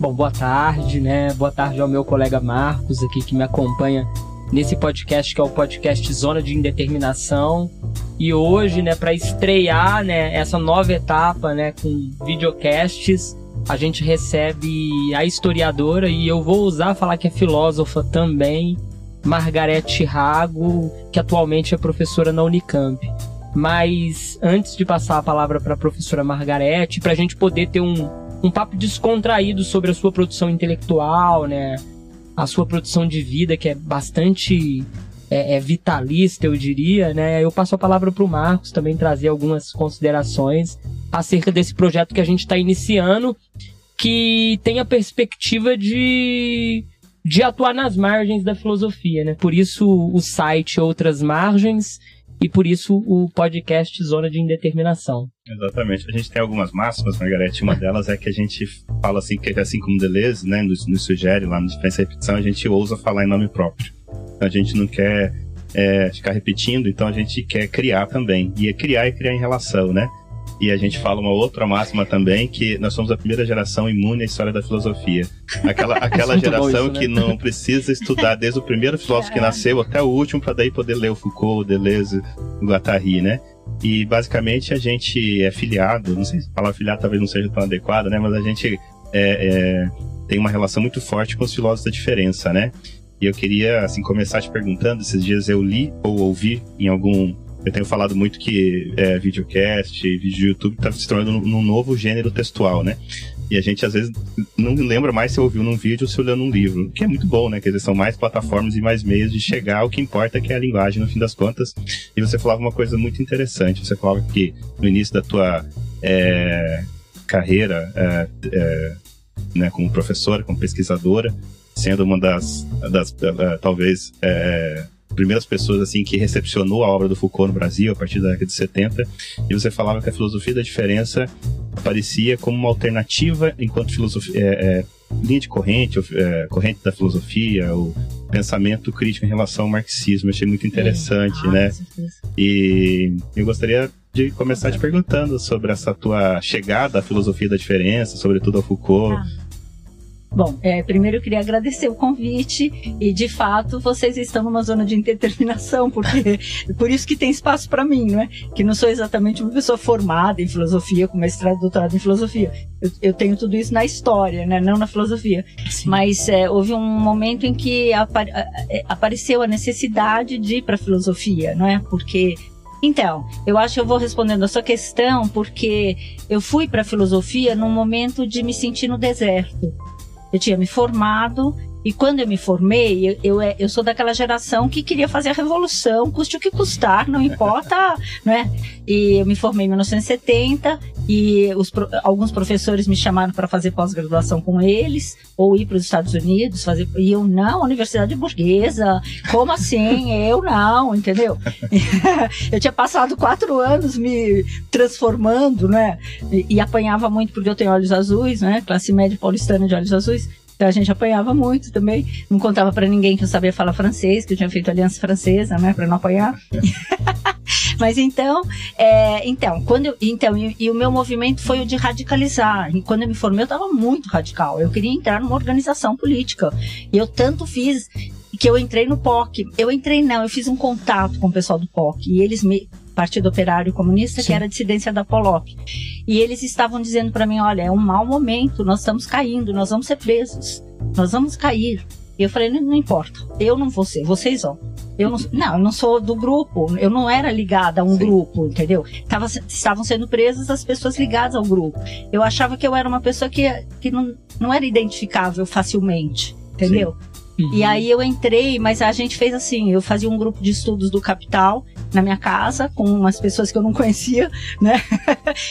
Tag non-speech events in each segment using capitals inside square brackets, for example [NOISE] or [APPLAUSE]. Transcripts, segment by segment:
Bom, boa tarde, né? Boa tarde ao meu colega Marcos aqui que me acompanha nesse podcast que é o podcast Zona de Indeterminação. E hoje, né, para estrear, né, essa nova etapa, né, com videocasts, a gente recebe a historiadora e eu vou usar falar que é filósofa também, Margarete Rago, que atualmente é professora na Unicamp. Mas antes de passar a palavra para a professora Margarete, para a gente poder ter um, um papo descontraído sobre a sua produção intelectual, né? A sua produção de vida, que é bastante é, é vitalista, eu diria, né? Eu passo a palavra para o Marcos também trazer algumas considerações acerca desse projeto que a gente está iniciando, que tem a perspectiva de de atuar nas margens da filosofia, né? Por isso o site Outras Margens e por isso o podcast Zona de Indeterminação. Exatamente. A gente tem algumas máximas, Margarete. Uma delas é que a gente fala assim, que assim como Deleuze, né, nos, nos sugere lá no Diferença e Repetição, a gente ousa falar em nome próprio. Então a gente não quer é, ficar repetindo, então a gente quer criar também. E é criar e criar em relação, né? E a gente fala uma outra máxima também, que nós somos a primeira geração imune à história da filosofia. Aquela, [LAUGHS] aquela geração isso, né? que não precisa estudar desde o primeiro filósofo que [LAUGHS] nasceu até o último para daí poder ler o Foucault, o Deleuze, o Guattari, né? E basicamente a gente é filiado, não sei se falar filiado talvez não seja tão adequado, né? Mas a gente é, é, tem uma relação muito forte com os filósofos da diferença, né? E eu queria, assim, começar te perguntando, esses dias eu li ou ouvi em algum eu tenho falado muito que é, videocast, vídeo de YouTube está se tornando um novo gênero textual, né? E a gente às vezes não lembra mais se ouviu num vídeo ou se olhou num livro, que é muito bom, né? Quer dizer, são mais plataformas e mais meios de chegar ao que importa, que é a linguagem, no fim das contas. E você falava uma coisa muito interessante. Você falava que no início da tua é, carreira é, é né, como professora, como pesquisadora, sendo uma das, das talvez é, primeiras pessoas assim que recepcionou a obra do Foucault no Brasil a partir da década de 70, e você falava que a filosofia da diferença aparecia como uma alternativa enquanto filosofia é, é, linha de corrente, é, corrente da filosofia, o pensamento crítico em relação ao marxismo. Eu achei muito interessante, ah, né? E eu gostaria de começar te perguntando sobre essa tua chegada à filosofia da diferença, sobretudo ao Foucault. Ah Bom, é, primeiro eu queria agradecer o convite e de fato vocês estão numa zona de indeterminação, porque [LAUGHS] por isso que tem espaço para mim, não é? Que não sou exatamente uma pessoa formada em filosofia, com mestrado doutorado em filosofia. Eu, eu, tenho tudo isso na história, né? Não na filosofia. Sim. Mas é, houve um momento em que é, apareceu a necessidade de ir para a filosofia, não é? Porque então, eu acho que eu vou respondendo a sua questão porque eu fui para a filosofia num momento de me sentir no deserto. Eu tinha me formado e quando eu me formei, eu, eu, eu, sou daquela geração que queria fazer a revolução, custe o que custar, não importa, [LAUGHS] né? E eu me formei em 1970 e os, alguns professores me chamaram para fazer pós-graduação com eles, ou ir para os Estados Unidos fazer. E eu, não, universidade burguesa, como assim? Eu não, entendeu? [LAUGHS] eu tinha passado quatro anos me transformando, né? E, e apanhava muito porque eu tenho olhos azuis, né? Classe média paulistana de olhos azuis. Então a gente apanhava muito também. Não contava para ninguém que eu sabia falar francês, que eu tinha feito aliança francesa, né, para não apanhar. [LAUGHS] Mas então, é, então, quando eu, então e, e, o meu movimento foi o de radicalizar. E quando eu me formei, eu estava muito radical. Eu queria entrar numa organização política. E eu tanto fiz que eu entrei no POC. Eu entrei não, eu fiz um contato com o pessoal do POC e eles me Partido Operário Comunista, Sim. que era a dissidência da Polop. E eles estavam dizendo para mim, olha, é um mau momento, nós estamos caindo, nós vamos ser presos, nós vamos cair. E eu falei, não, não importa, eu não vou ser, vocês vão. Eu não, não, eu não sou do grupo, eu não era ligada a um Sim. grupo, entendeu? Tava, estavam sendo presas as pessoas ligadas ao grupo. Eu achava que eu era uma pessoa que, que não, não era identificável facilmente, entendeu? Uhum. E aí eu entrei, mas a gente fez assim, eu fazia um grupo de estudos do Capital na minha casa com umas pessoas que eu não conhecia, [LAUGHS] né?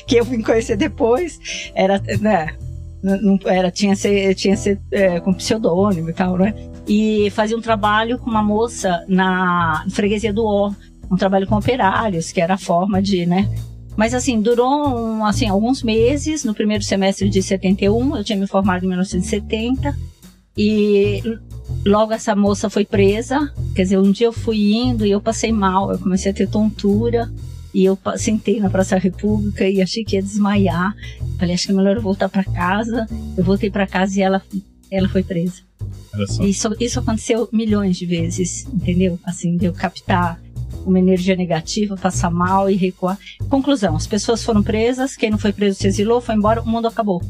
que eu vim conhecer depois. Era, né? Não, era, tinha ser, tinha ser é, com pseudônimo e tal, né? E fazia um trabalho com uma moça na freguesia do O, um trabalho com operários, que era a forma de, né? Mas assim, durou um, assim, alguns meses, no primeiro semestre de 71, eu tinha me formado em 1970, e Logo essa moça foi presa, quer dizer, um dia eu fui indo e eu passei mal, eu comecei a ter tontura E eu sentei na Praça da República e achei que ia desmaiar. Falei, acho que é melhor eu voltar para casa. Eu voltei para casa e ela, ela foi presa. Isso, isso aconteceu milhões de vezes, entendeu? Assim, de eu captar uma energia negativa, passar mal e recuar. Conclusão: as pessoas foram presas, quem não foi preso se exilou, foi embora, o mundo acabou.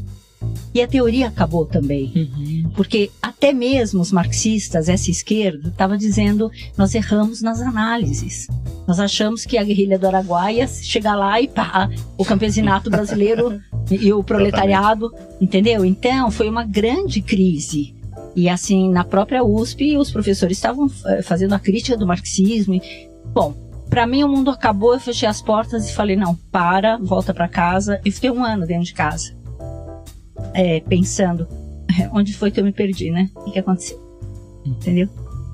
E a teoria acabou também. Uhum. Porque até mesmo os marxistas, essa esquerda, estava dizendo nós erramos nas análises. Nós achamos que a guerrilha do Araguaia chegar lá e pá, o campesinato brasileiro [LAUGHS] e o proletariado, entendeu? Então foi uma grande crise. E assim, na própria USP, os professores estavam eh, fazendo a crítica do marxismo. Bom, para mim o mundo acabou, eu fechei as portas e falei, não, para, volta para casa. E fiquei um ano dentro de casa é, pensando onde foi que eu me perdi, né? O que, aconteceu? Entendeu?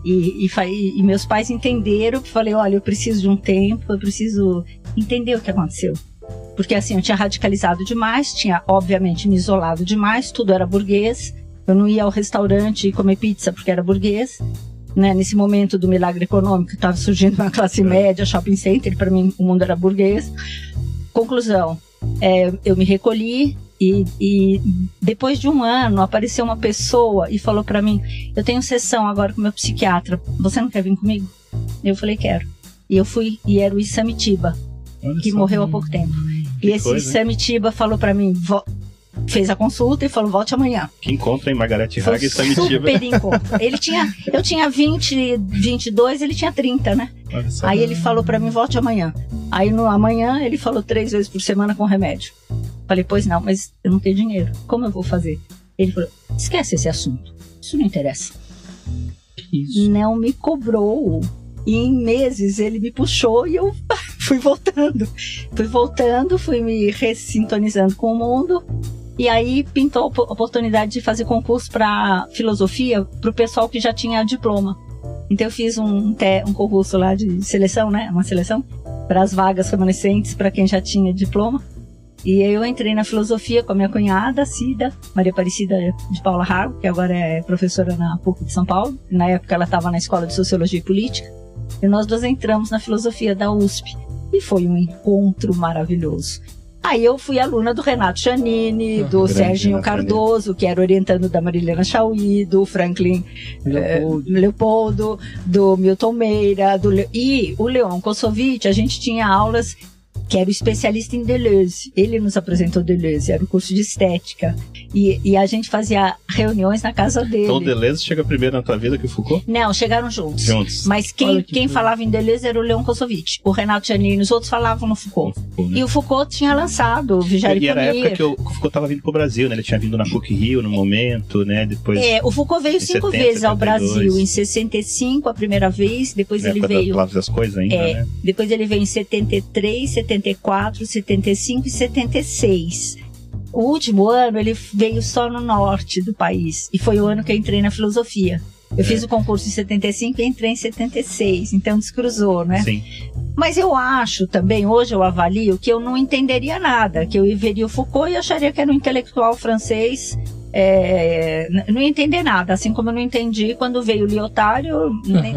E, e, e, meus pais entenderam que falei, olha, eu preciso de um tempo, eu preciso entender o que aconteceu. Porque assim, eu tinha radicalizado demais, tinha obviamente me isolado demais, tudo era burguês. Eu não ia ao restaurante comer pizza porque era burguês. Né? Nesse momento do milagre econômico, estava surgindo uma classe é. média, shopping center, para mim o mundo era burguês. Conclusão, é, eu me recolhi, e, e, depois de um ano apareceu uma pessoa e falou para mim: Eu tenho sessão agora com meu psiquiatra, você não quer vir comigo? Eu falei: Quero. E eu fui, e era o Isamitiba, que morreu há pouco tempo. e esse coisa, Isamitiba falou para mim: fez a consulta e falou, volte amanhã. Que encontro, hein, Margarete Haga e Samitiba. Super encontro. Ele tinha, eu tinha 20, 22, ele tinha 30, né? Aí ele falou para mim, volte amanhã. Aí no amanhã ele falou três vezes por semana com remédio. Falei, pois não, mas eu não tenho dinheiro. Como eu vou fazer? Ele falou, esquece esse assunto. Isso não interessa. Isso. Não me cobrou. E em meses ele me puxou e eu [LAUGHS] fui voltando. Fui voltando, fui me ressintonizando com o mundo. E aí pintou a oportunidade de fazer concurso para filosofia para o pessoal que já tinha diploma. Então eu fiz um, um concurso lá de seleção, né? Uma seleção para as vagas remanescentes para quem já tinha diploma. E eu entrei na filosofia com a minha cunhada, Cida, Maria Aparecida de Paula Hargo, que agora é professora na PUC de São Paulo. Na época ela estava na Escola de Sociologia e Política. E nós duas entramos na filosofia da USP. E foi um encontro maravilhoso. Aí eu fui aluna do Renato Chanini, ah, do Serginho Cardoso, que era orientando da Marilena Chauí, do Franklin Leopoldo, eh, Leopoldo do Milton Meira, do Le... e o Leon Kosovic, a gente tinha aulas que era o especialista em Deleuze. Ele nos apresentou Deleuze, era o curso de estética. E, e a gente fazia reuniões na casa dele. Então o Deleuze chega primeiro na tua vida que o Foucault? Não, chegaram juntos. Juntos. Mas quem, que quem falava em Deleuze era o Leon Kosovic. O Renato Giannini, os outros falavam no Foucault. Foucault né? E o Foucault tinha lançado o Vigiar e, e era a época que o Foucault estava vindo para o Brasil, né? Ele tinha vindo na PUC Rio no momento, né? Depois, é, o Foucault veio cinco 70, vezes ao 72. Brasil. Em 65 a primeira vez, depois na ele veio... Das, das coisas ainda, é, né? Depois ele veio em 73, 74, 75 e 76. O último ano ele veio só no norte do país e foi o ano que eu entrei na filosofia. Eu é. fiz o concurso em 75 e entrei em 76, então descruzou, né? Sim. Mas eu acho também, hoje eu avalio, que eu não entenderia nada, que eu veria o Foucault e acharia que era um intelectual francês é, não ia entender nada, assim como eu não entendi quando veio o Lyotard, eu uhum. nem,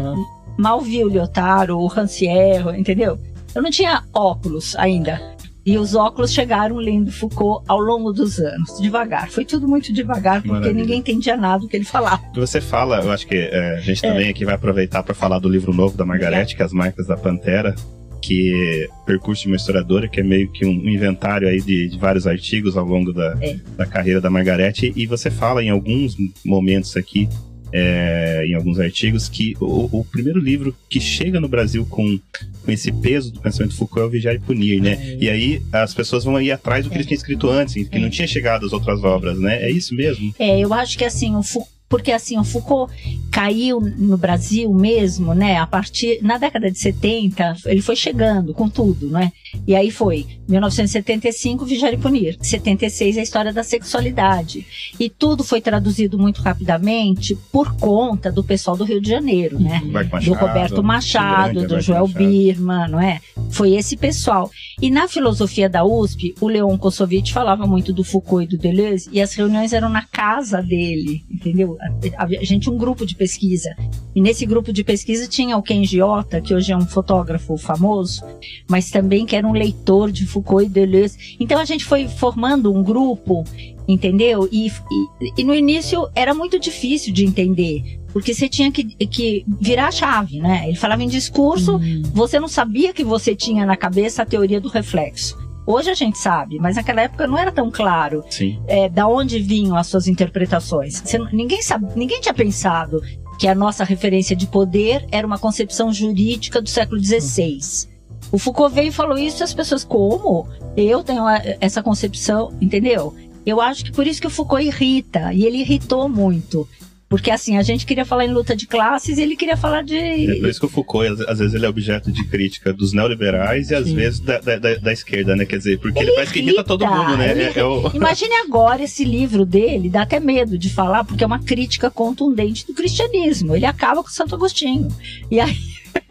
mal vi o Lyotard, o Rancière, entendeu? Eu não tinha óculos ainda. E os óculos chegaram lendo Foucault ao longo dos anos, devagar. Foi tudo muito devagar, porque Maravilha. ninguém entendia nada do que ele falava. Você fala, eu acho que é, a gente também é. aqui vai aproveitar para falar do livro novo da Margarete, que é As Marcas da Pantera, que é percurso de uma historiadora, que é meio que um inventário aí de, de vários artigos ao longo da, é. da carreira da Margarete. E você fala em alguns momentos aqui é, em alguns artigos que o, o, primeiro livro que chega no Brasil com, com esse peso do pensamento Foucault é o Vigiar e Punir, né? É. E aí as pessoas vão ir atrás do que eles tinham escrito antes, que não tinha chegado às outras obras, né? É isso mesmo? É, eu acho que assim, o Foucault porque assim, o Foucault caiu no Brasil mesmo, né? A partir na década de 70, ele foi chegando com tudo, né? E aí foi 1975, Vigiar e Punir. 76, a história da sexualidade. E tudo foi traduzido muito rapidamente por conta do pessoal do Rio de Janeiro, né? Machado, do Roberto Machado, do Joel Machado. Birman, não é? Foi esse pessoal. E na filosofia da USP, o Leon Kossovitch falava muito do Foucault e do Deleuze, e as reuniões eram na casa dele, entendeu? A, a gente tinha um grupo de pesquisa. E nesse grupo de pesquisa tinha o Ken Giota, que hoje é um fotógrafo famoso, mas também que era um leitor de Foucault e Deleuze. Então a gente foi formando um grupo, entendeu? E, e, e no início era muito difícil de entender, porque você tinha que, que virar a chave, né? Ele falava em discurso, uhum. você não sabia que você tinha na cabeça a teoria do reflexo. Hoje a gente sabe, mas naquela época não era tão claro é, da onde vinham as suas interpretações. Você, ninguém, sabe, ninguém tinha pensado que a nossa referência de poder era uma concepção jurídica do século XVI. O Foucault veio e falou isso e as pessoas, como? Eu tenho essa concepção, entendeu? Eu acho que por isso que o Foucault irrita, e ele irritou muito. Porque assim, a gente queria falar em luta de classes e ele queria falar de. É por isso que o Foucault, às vezes, ele é objeto de crítica dos neoliberais e às Sim. vezes da, da, da, esquerda, né? Quer dizer, porque ele, ele parece que irrita todo mundo, né? É, é o... Imagine agora esse livro dele, dá até medo de falar, porque é uma crítica contundente do cristianismo. Ele acaba com Santo Agostinho. E aí.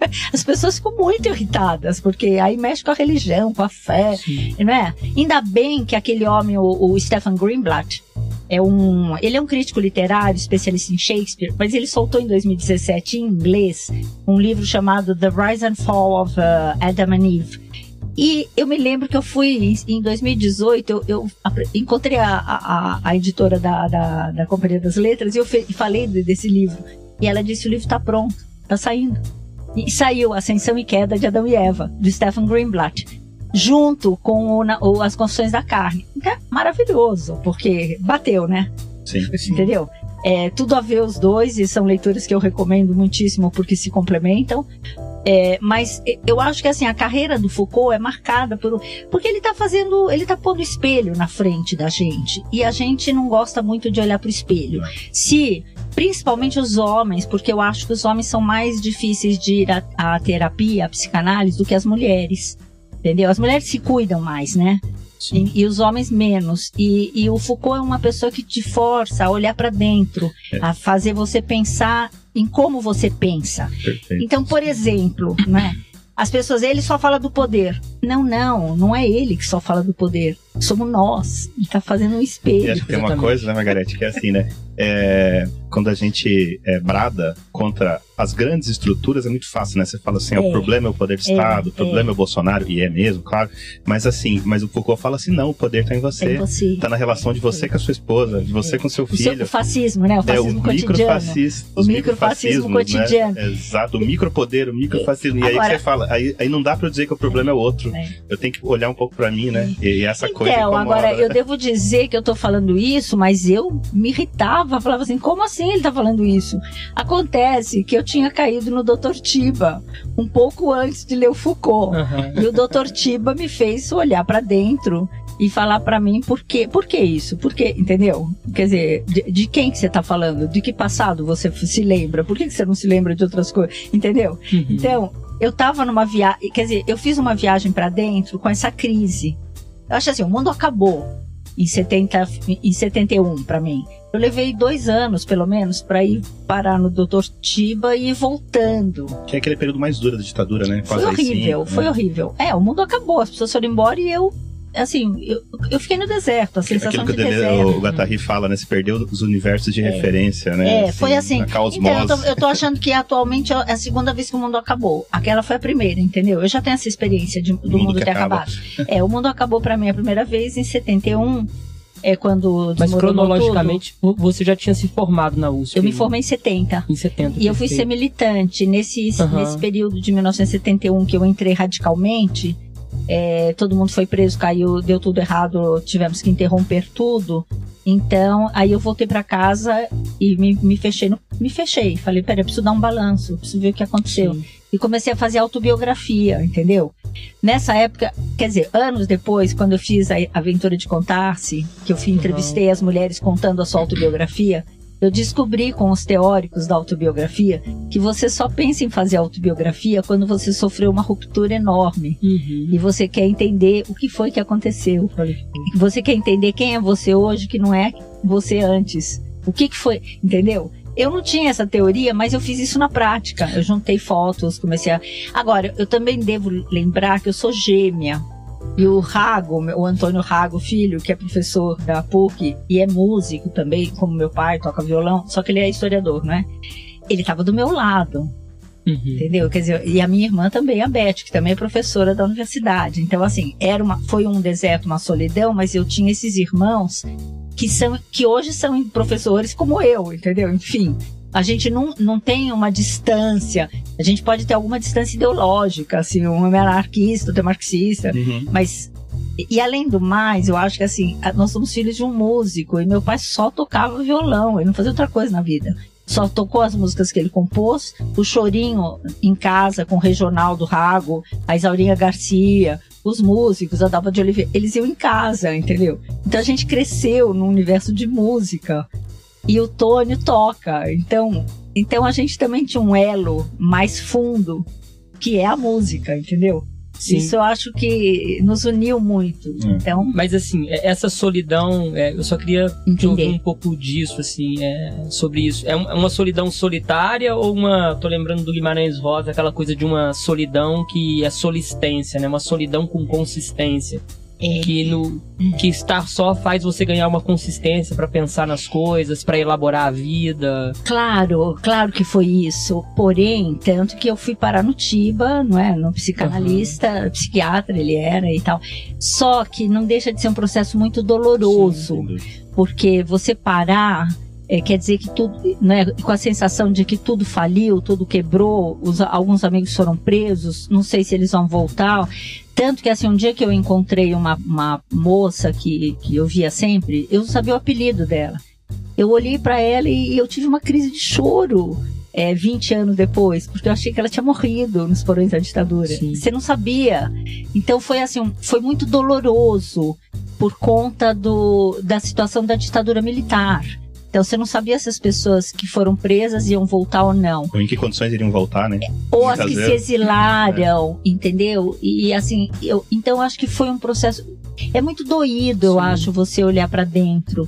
[LAUGHS] as pessoas ficam muito irritadas, porque aí mexe com a religião, com a fé, Sim. não é? Ainda bem que aquele homem, o, o Stephen Greenblatt, é um, ele é um crítico literário, especialista em Shakespeare, mas ele soltou em 2017 em inglês um livro chamado The Rise and Fall of uh, Adam and Eve. E eu me lembro que eu fui em 2018, eu, eu encontrei a, a, a editora da, da, da, Companhia das Letras e eu fe, falei desse livro. E ela disse: o livro está pronto, está saindo. E saiu Ascensão e Queda de Adão e Eva, do Stephen Greenblatt junto com o, o, as Confissões da Carne. É maravilhoso, porque bateu, né? Sim. Entendeu? É, tudo a ver os dois, e são leituras que eu recomendo muitíssimo porque se complementam. É, mas eu acho que assim, a carreira do Foucault é marcada por. Porque ele está fazendo. Ele está pondo espelho na frente da gente. E a gente não gosta muito de olhar para o espelho. Se principalmente os homens, porque eu acho que os homens são mais difíceis de ir à terapia, à psicanálise, do que as mulheres entendeu? As mulheres se cuidam mais, né? E, e, os homens menos. E, e, o Foucault é uma pessoa que te força a olhar para dentro, é. a fazer você pensar em como você pensa. Perfeito. Então, por exemplo, né? As pessoas, ele só fala do poder. Não, não, não é ele que só fala do poder. Somos nós. Ele tá fazendo um espelho. E acho que tem uma coisa, né, Margarete, que é assim, né? [LAUGHS] É, quando a gente é, brada contra as grandes estruturas é muito fácil, né? Você fala assim, é. o problema é o poder do Estado, é, o problema é. é. o Bolsonaro, e é mesmo, claro. Mas assim, mas o Foucault fala assim, não, o poder está em você. É você. Tá na relação de você com a sua esposa, de você com seu filho. O, seu, o fascismo, né? O fascismo é, o cotidiano. o microfascismo né? cotidiano. Né? Exato, o micropoder, o microfascismo. E Agora, aí você fala, aí, aí não dá para dizer que o problema é outro. Eu tenho que olhar um pouco para mim, né? E, e essa então, coisa Então, agora, eu devo dizer que eu tô falando isso, mas eu me irritava, falava assim, como assim ele tá falando isso? Acontece que eu tinha caído no Dr. Tiba um pouco antes de ler o Foucault. Uhum. E o Dr. Tiba me fez olhar para dentro e falar para mim por quê, por que isso? Por que, entendeu? Quer dizer, de, de, quem que você tá falando? De que passado você se lembra? Por que, que você não se lembra de outras coisas? Entendeu? Uhum. Então, eu tava numa viagem, quer dizer, eu fiz uma viagem para dentro com essa crise. Eu acho assim, o mundo acabou em, 70, em 71 para mim. Eu levei dois anos, pelo menos, para ir parar no Dr. Tiba e ir voltando. Que é aquele período mais duro da ditadura, né? Quase foi horrível, foi né? horrível. É, o mundo acabou, as pessoas foram embora e eu assim, eu, eu fiquei no deserto, a sensação Aquilo que de o, deserto. o Guattari fala, né? Se perdeu os universos de é. referência, né? É, assim, foi assim. Então, eu tô, eu tô, achando que atualmente é a segunda vez que o mundo acabou. Aquela foi a primeira, entendeu? Eu já tenho essa experiência de, do mundo, mundo ter acaba. acabado. É, o mundo acabou para mim a primeira vez em 71 é quando Mas cronologicamente tudo. você já tinha se formado na USP? Eu me formei em 70. Em 70. E eu fui ser militante nesse, uhum. nesse período de 1971 que eu entrei radicalmente. É, todo mundo foi preso, caiu, deu tudo errado, tivemos que interromper tudo. Então, aí eu voltei para casa e me, me fechei, no, me fechei. Falei, peraí, preciso dar um balanço, preciso ver o que aconteceu. Sim. E comecei a fazer autobiografia, entendeu? Nessa época, quer dizer, anos depois, quando eu fiz a Aventura de Contar-se, que eu fui, entrevistei as mulheres contando a sua autobiografia, eu descobri com os teóricos da autobiografia que você só pensa em fazer autobiografia quando você sofreu uma ruptura enorme uhum. e você quer entender o que foi que aconteceu. Você quer entender quem é você hoje que não é você antes. O que, que foi, entendeu? Eu não tinha essa teoria, mas eu fiz isso na prática. Eu juntei fotos, comecei a. Agora, eu também devo lembrar que eu sou gêmea. E o Rago, o Antônio Rago, filho, que é professor da PUC e é músico também, como meu pai, toca violão, só que ele é historiador, né? Ele estava do meu lado. Uhum. Entendeu? Quer dizer, e a minha irmã também, a Beth, que também é professora da universidade. Então, assim, era uma, foi um deserto, uma solidão, mas eu tinha esses irmãos que são que hoje são professores como eu, entendeu? Enfim, a gente não, não tem uma distância. A gente pode ter alguma distância ideológica, assim, um é anarquista, outro é marxista, uhum. mas e além do mais, eu acho que assim, nós somos filhos de um músico e meu pai só tocava violão, ele não fazia outra coisa na vida só tocou as músicas que ele compôs, o Chorinho em casa com o Regional do Rago, a Isaurinha Garcia, os músicos, a Dalva de Oliveira, eles iam em casa, entendeu? Então a gente cresceu no universo de música e o Tônio toca, então, então a gente também tinha um elo mais fundo que é a música, entendeu? Sim. Isso eu acho que nos uniu muito. É. Então, mas assim, é, essa solidão, é, eu só queria ouvir um pouco disso, assim, é, sobre isso. É, é uma solidão solitária ou uma, tô lembrando do Guimarães Rosa, aquela coisa de uma solidão que é solistência, né? Uma solidão com consistência. É. Que, no, que estar só faz você ganhar uma consistência para pensar nas coisas, para elaborar a vida. Claro, claro que foi isso. Porém, tanto que eu fui parar no Tiba, não é? No psicanalista, uhum. psiquiatra ele era e tal. Só que não deixa de ser um processo muito doloroso. Sim, porque você parar é, quer dizer que tudo, né, com a sensação de que tudo faliu, tudo quebrou, os, alguns amigos foram presos, não sei se eles vão voltar. Tanto que assim, um dia que eu encontrei uma, uma moça que, que eu via sempre, eu sabia o apelido dela. Eu olhei para ela e eu tive uma crise de choro. É, 20 anos depois, porque eu achei que ela tinha morrido nos porões da ditadura. Sim. Você não sabia. Então foi assim, foi muito doloroso por conta do, da situação da ditadura militar. Então você não sabia se as pessoas que foram presas iam voltar ou não. Ou em que condições iriam voltar, né? Ou as que se exilaram, é. entendeu? E assim, eu, então acho que foi um processo. É muito doído, Sim. eu acho, você olhar para dentro.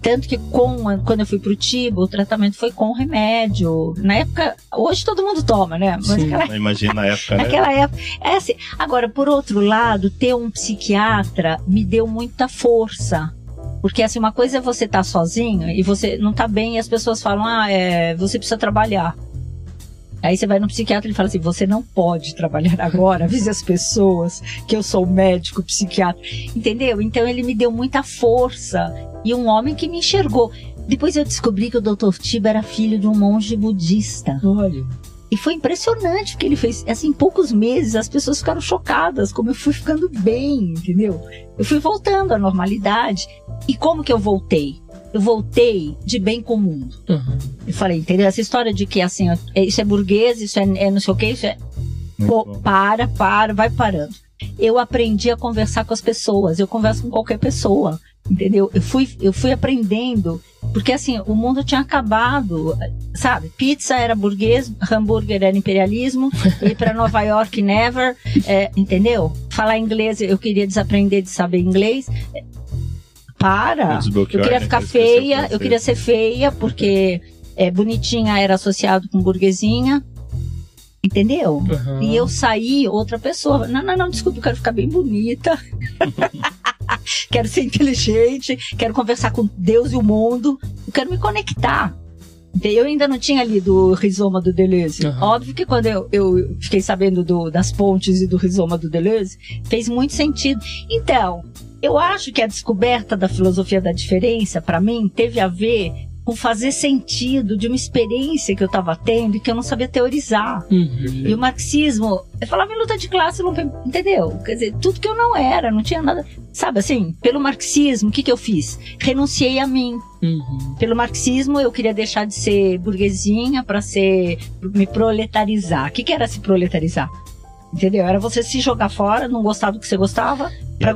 Tanto que com, quando eu fui pro Tibo, o tratamento foi com remédio. Na época, hoje todo mundo toma, né? Mas Sim, naquela, imagina na época, né? Naquela época. É assim. Agora, por outro lado, ter um psiquiatra me deu muita força porque assim, uma coisa é você estar tá sozinho e você não tá bem e as pessoas falam, ah, é, você precisa trabalhar. Aí você vai no psiquiatra e fala assim: você não pode trabalhar agora, avise as pessoas que eu sou médico, psiquiatra. Entendeu? Então ele me deu muita força e um homem que me enxergou. Depois eu descobri que o Dr. Tiba era filho de um monge budista. Olha. E foi impressionante o que ele fez. Assim, em poucos meses as pessoas ficaram chocadas, como eu fui ficando bem, entendeu? Eu fui voltando à normalidade. E como que eu voltei? Eu voltei de bem com o mundo. Uhum. Eu falei, entendeu? Essa história de que assim, é, isso é burguês, isso é, é não sei o que, isso é. Pô, para, para, vai parando. Eu aprendi a conversar com as pessoas. Eu converso com qualquer pessoa entendeu? Eu fui, eu fui aprendendo, porque assim, o mundo tinha acabado, sabe? Pizza era burguês, hambúrguer era imperialismo, [LAUGHS] ir para Nova York never, é, entendeu? Falar inglês, eu queria desaprender de saber inglês. Para! Eu queria ficar feia, eu queria ser feia, porque é, bonitinha era associado com burguesinha. Entendeu? Uhum. E eu saí outra pessoa. Não, não, não, desculpa, eu quero ficar bem bonita. [LAUGHS] quero ser inteligente, quero conversar com Deus e o mundo, eu quero me conectar. Eu ainda não tinha lido o Rizoma do Deleuze. Uhum. Óbvio que quando eu, eu fiquei sabendo do, das pontes e do Rizoma do Deleuze, fez muito sentido. Então, eu acho que a descoberta da filosofia da diferença, para mim, teve a ver com fazer sentido de uma experiência que eu estava tendo e que eu não sabia teorizar. Uhum. E o marxismo, eu falava em luta de classe, não, entendeu? Quer dizer, tudo que eu não era, não tinha nada. Sabe assim, pelo marxismo, o que, que eu fiz? Renunciei a mim. Uhum. Pelo marxismo, eu queria deixar de ser burguesinha para ser. me proletarizar. O que, que era se proletarizar? Entendeu? Era você se jogar fora, não gostar do que você gostava. Pra...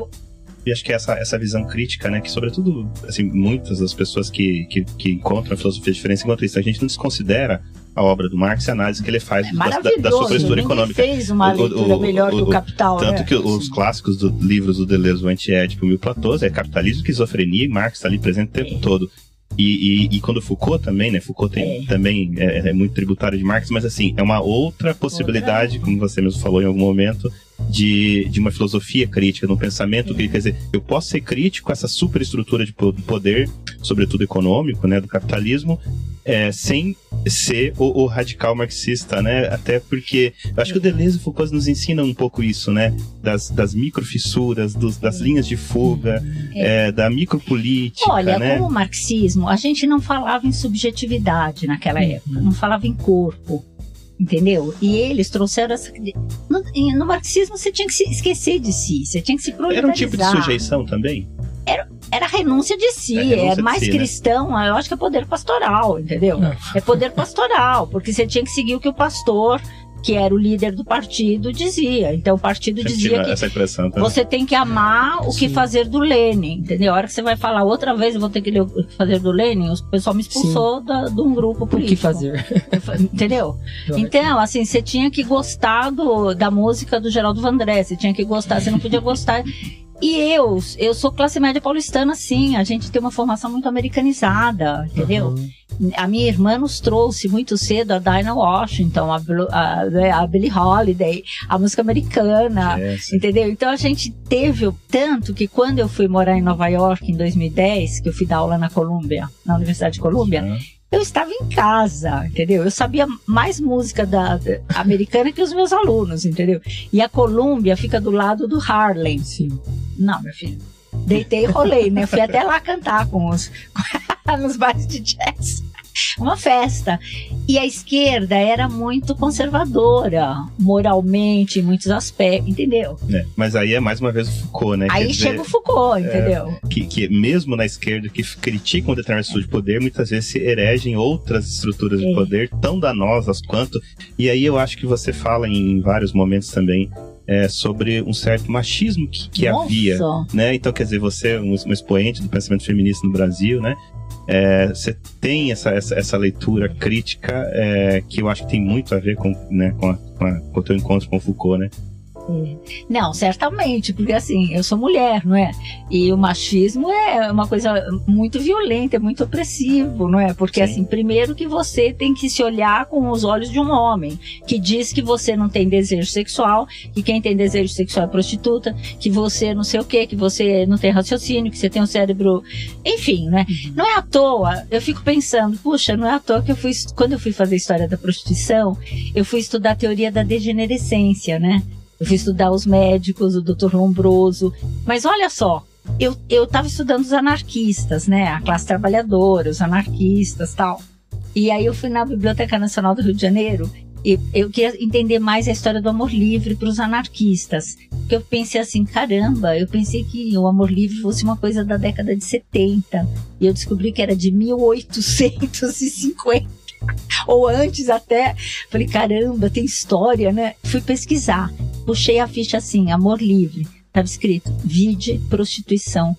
E acho que essa, essa visão crítica, né, que sobretudo, assim, muitas das pessoas que, que, que encontram a filosofia de diferença encontram isso. A gente não desconsidera a obra do Marx e a análise que ele faz é da, da, sua história econômica. fez uma o, leitura o, melhor o, que o Capital, Tanto né? que os clássicos do, livros do Deleuze, o Antiédipo e o Platôs, é capitalismo, esquizofrenia e Marx está ali presente o tempo é. todo. E, e, e, quando Foucault também, né? Foucault tem, é. também é, é, muito tributário de Marx, mas assim, é uma outra possibilidade, outra. como você mesmo falou em algum momento, de, de uma filosofia crítica, de um pensamento crítico. Quer dizer, eu posso ser crítico a essa superestrutura de poder, sobretudo econômico, né, do capitalismo, é, sem ser o, o, radical marxista, né? Até porque eu acho que o Deleuze e o Foucault nos ensinam um pouco isso, né? Das, das microfissuras, dos, das linhas de fuga, é. É, da micropolítica. Olha, né? com o marxismo, a gente não falava em subjetividade naquela época, não falava em corpo entendeu? E eles trouxeram essa. No, no, marxismo você tinha que se esquecer de si, você tinha que se proletarizar. Era um tipo de sujeição também? Era, era renúncia de si, é, renúncia é mais si, né? cristão, né? eu acho que é poder pastoral, entendeu? É. é poder pastoral, porque você tinha que seguir o que o pastor que era o líder do partido, dizia. Então o partido dizia que você tem que amar o Sim. que fazer do Lenin, entendeu? A hora que você vai falar outra vez, eu vou ter que ler o que fazer do Lenin, o pessoal me expulsou da, de um grupo político. O que fazer? Entendeu? [LAUGHS] então, assim, você tinha que gostar do, da música do Geraldo Vandré, você tinha que gostar, você não podia gostar. E eu, eu sou classe média paulistana, sim. A gente tem uma formação muito americanizada, entendeu? Uhum. A minha irmã nos trouxe muito cedo a Dinah Washington, a, a, né, a Billie Holiday, a música americana, é, entendeu? Então a gente teve tanto que quando eu fui morar em Nova York em 2010, que eu fui dar aula na Columbia, na Universidade de Columbia, uhum eu estava em casa, entendeu? Eu sabia mais música da, da, americana que os meus alunos, entendeu? E a Colômbia fica do lado do Harlem. Sim. Não, meu filho. Deitei e rolei, né? Fui até lá cantar com os [LAUGHS] nos bares de jazz uma festa. E a esquerda era muito conservadora, moralmente, em muitos aspectos, entendeu? É, mas aí é mais uma vez o Foucault, né? Aí Quer chega dizer, o Foucault, é, entendeu? É, que, que mesmo na esquerda, que criticam determinadas estruturas de poder, muitas vezes se eregem outras estruturas de é. poder tão danosas quanto. E aí eu acho que você fala em vários momentos também é, sobre um certo machismo que, que havia, né? Então, quer dizer, você é um, um, expoente do pensamento feminista no Brasil, né? É, você tem essa, essa, essa leitura crítica é, que eu acho que tem muito a ver com, né, com, a, com, a, com o teu encontro com Foucault, né? Não, certamente, porque assim, eu sou mulher, não é? E o machismo é uma coisa muito violenta, é muito opressivo, não é? Porque Sim. assim, primeiro que você tem que se olhar com os olhos de um homem, que diz que você não tem desejo sexual, que quem tem desejo sexual é prostituta, que você não sei o que, que você não tem raciocínio, que você tem um cérebro. Enfim, né? Não é à toa, eu fico pensando, puxa, não é à toa que eu fui, quando eu fui fazer história da prostituição, eu fui estudar a teoria da degenerescência, né? Eu fui estudar os médicos, o Dr. Lombroso. Mas olha só, eu estava estudando os anarquistas, né? A classe trabalhadora, os anarquistas tal. E aí eu fui na Biblioteca Nacional do Rio de Janeiro e eu queria entender mais a história do amor livre para os anarquistas. Porque eu pensei assim, caramba, eu pensei que o amor livre fosse uma coisa da década de 70. E eu descobri que era de 1850. [LAUGHS] Ou antes até. Falei, caramba, tem história, né? Fui pesquisar puxei a ficha assim, amor livre. Tava escrito, vide prostituição.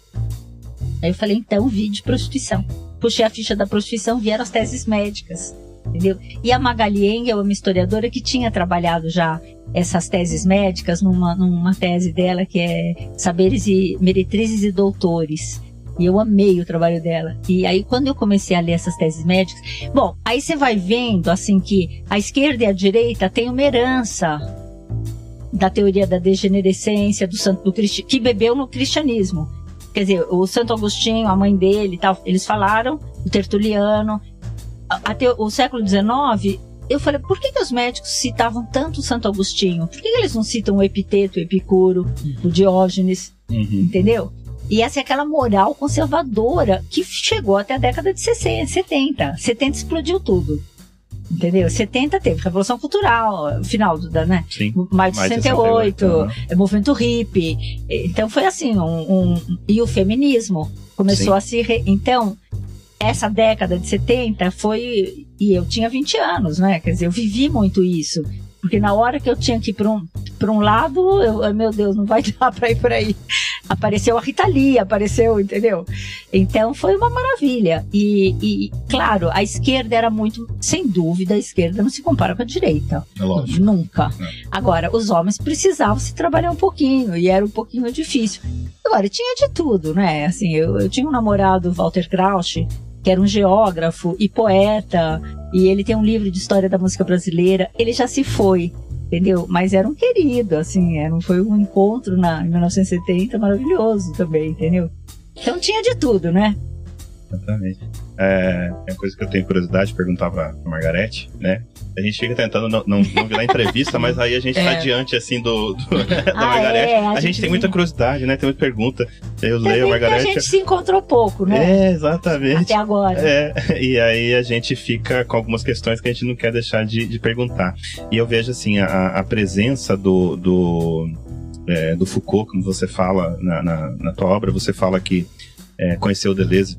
Aí eu falei, então, vide prostituição. Puxei a ficha da prostituição, vieram as teses médicas. Entendeu? E a Magali Engel uma historiadora que tinha trabalhado já essas teses médicas numa, numa tese dela que é Saberes e Meretrizes e Doutores. E eu amei o trabalho dela. E aí, quando eu comecei a ler essas teses médicas, bom, aí você vai vendo assim que a esquerda e a direita têm uma herança da teoria da degenerescência, do santo do que bebeu no cristianismo. Quer dizer, o Santo Agostinho, a mãe dele tal, eles falaram, o Tertuliano. Até o século XIX, eu falei, por que, que os médicos citavam tanto o Santo Agostinho? Por que, que eles não citam o Epiteto, o Epicuro, o Diógenes? Uhum. Entendeu? E essa é aquela moral conservadora que chegou até a década de 60, 70. 70 explodiu tudo. Entendeu? 70 teve Revolução Cultural, final do, da, né? Sim. Mais de 68, 68 uhum. É movimento hippie. Então foi assim, um, um e o feminismo começou Sim. a se. Re... Então, essa década de 70 foi. E eu tinha 20 anos, né? Quer dizer, eu vivi muito isso. Porque na hora que eu tinha que ir para um, um lado, eu, meu Deus, não vai [LAUGHS] dar para ir por aí apareceu a Rita Lee, apareceu, entendeu? Então foi uma maravilha. E, e, claro, a esquerda era muito, sem dúvida, a esquerda não se compara com a direita. É lógico. Nunca. É. Agora, os homens precisavam se trabalhar um pouquinho e era um pouquinho difícil. Agora, tinha de tudo, né? Assim, eu, eu tinha um namorado, Walter Krausch, que era um geógrafo e poeta, e ele tem um livro de história da música brasileira. Ele já se foi entendeu? Mas era um querido, assim, era, um- foi um encontro na, em 1970 maravilhoso também, entendeu? Então tinha de tudo, né? Exatamente. É, uma coisa que eu tenho curiosidade de perguntar pra Margarete, né? A gente fica tentando não, não, não virar entrevista, mas aí a gente tá É. diante, assim, do, do- [LAUGHS] da Ah, Margarete. é, a, gente tem muita curiosidade, né? Tem muita pergunta. Eu Também leio a que a Margarete. gente se encontrou pouco, né? É, exatamente. Até agora. É, [LAUGHS] e aí a gente fica com algumas questões que a gente não quer deixar de, de perguntar. E eu vejo assim, a, a presença do, do, é, do Foucault, como você fala na, na, na tua obra, você fala que é, conheceu o Deleuze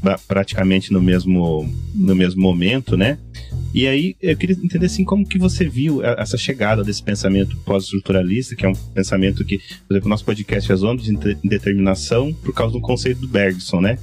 pra- praticamente no mesmo, no mesmo momento, né? E aí eu queria entender assim como que você viu essa chegada desse pensamento pós-estruturalista, que é um pensamento que, por exemplo, o nosso podcast é Zona de Indeterminação por causa do conceito do Bergson, né?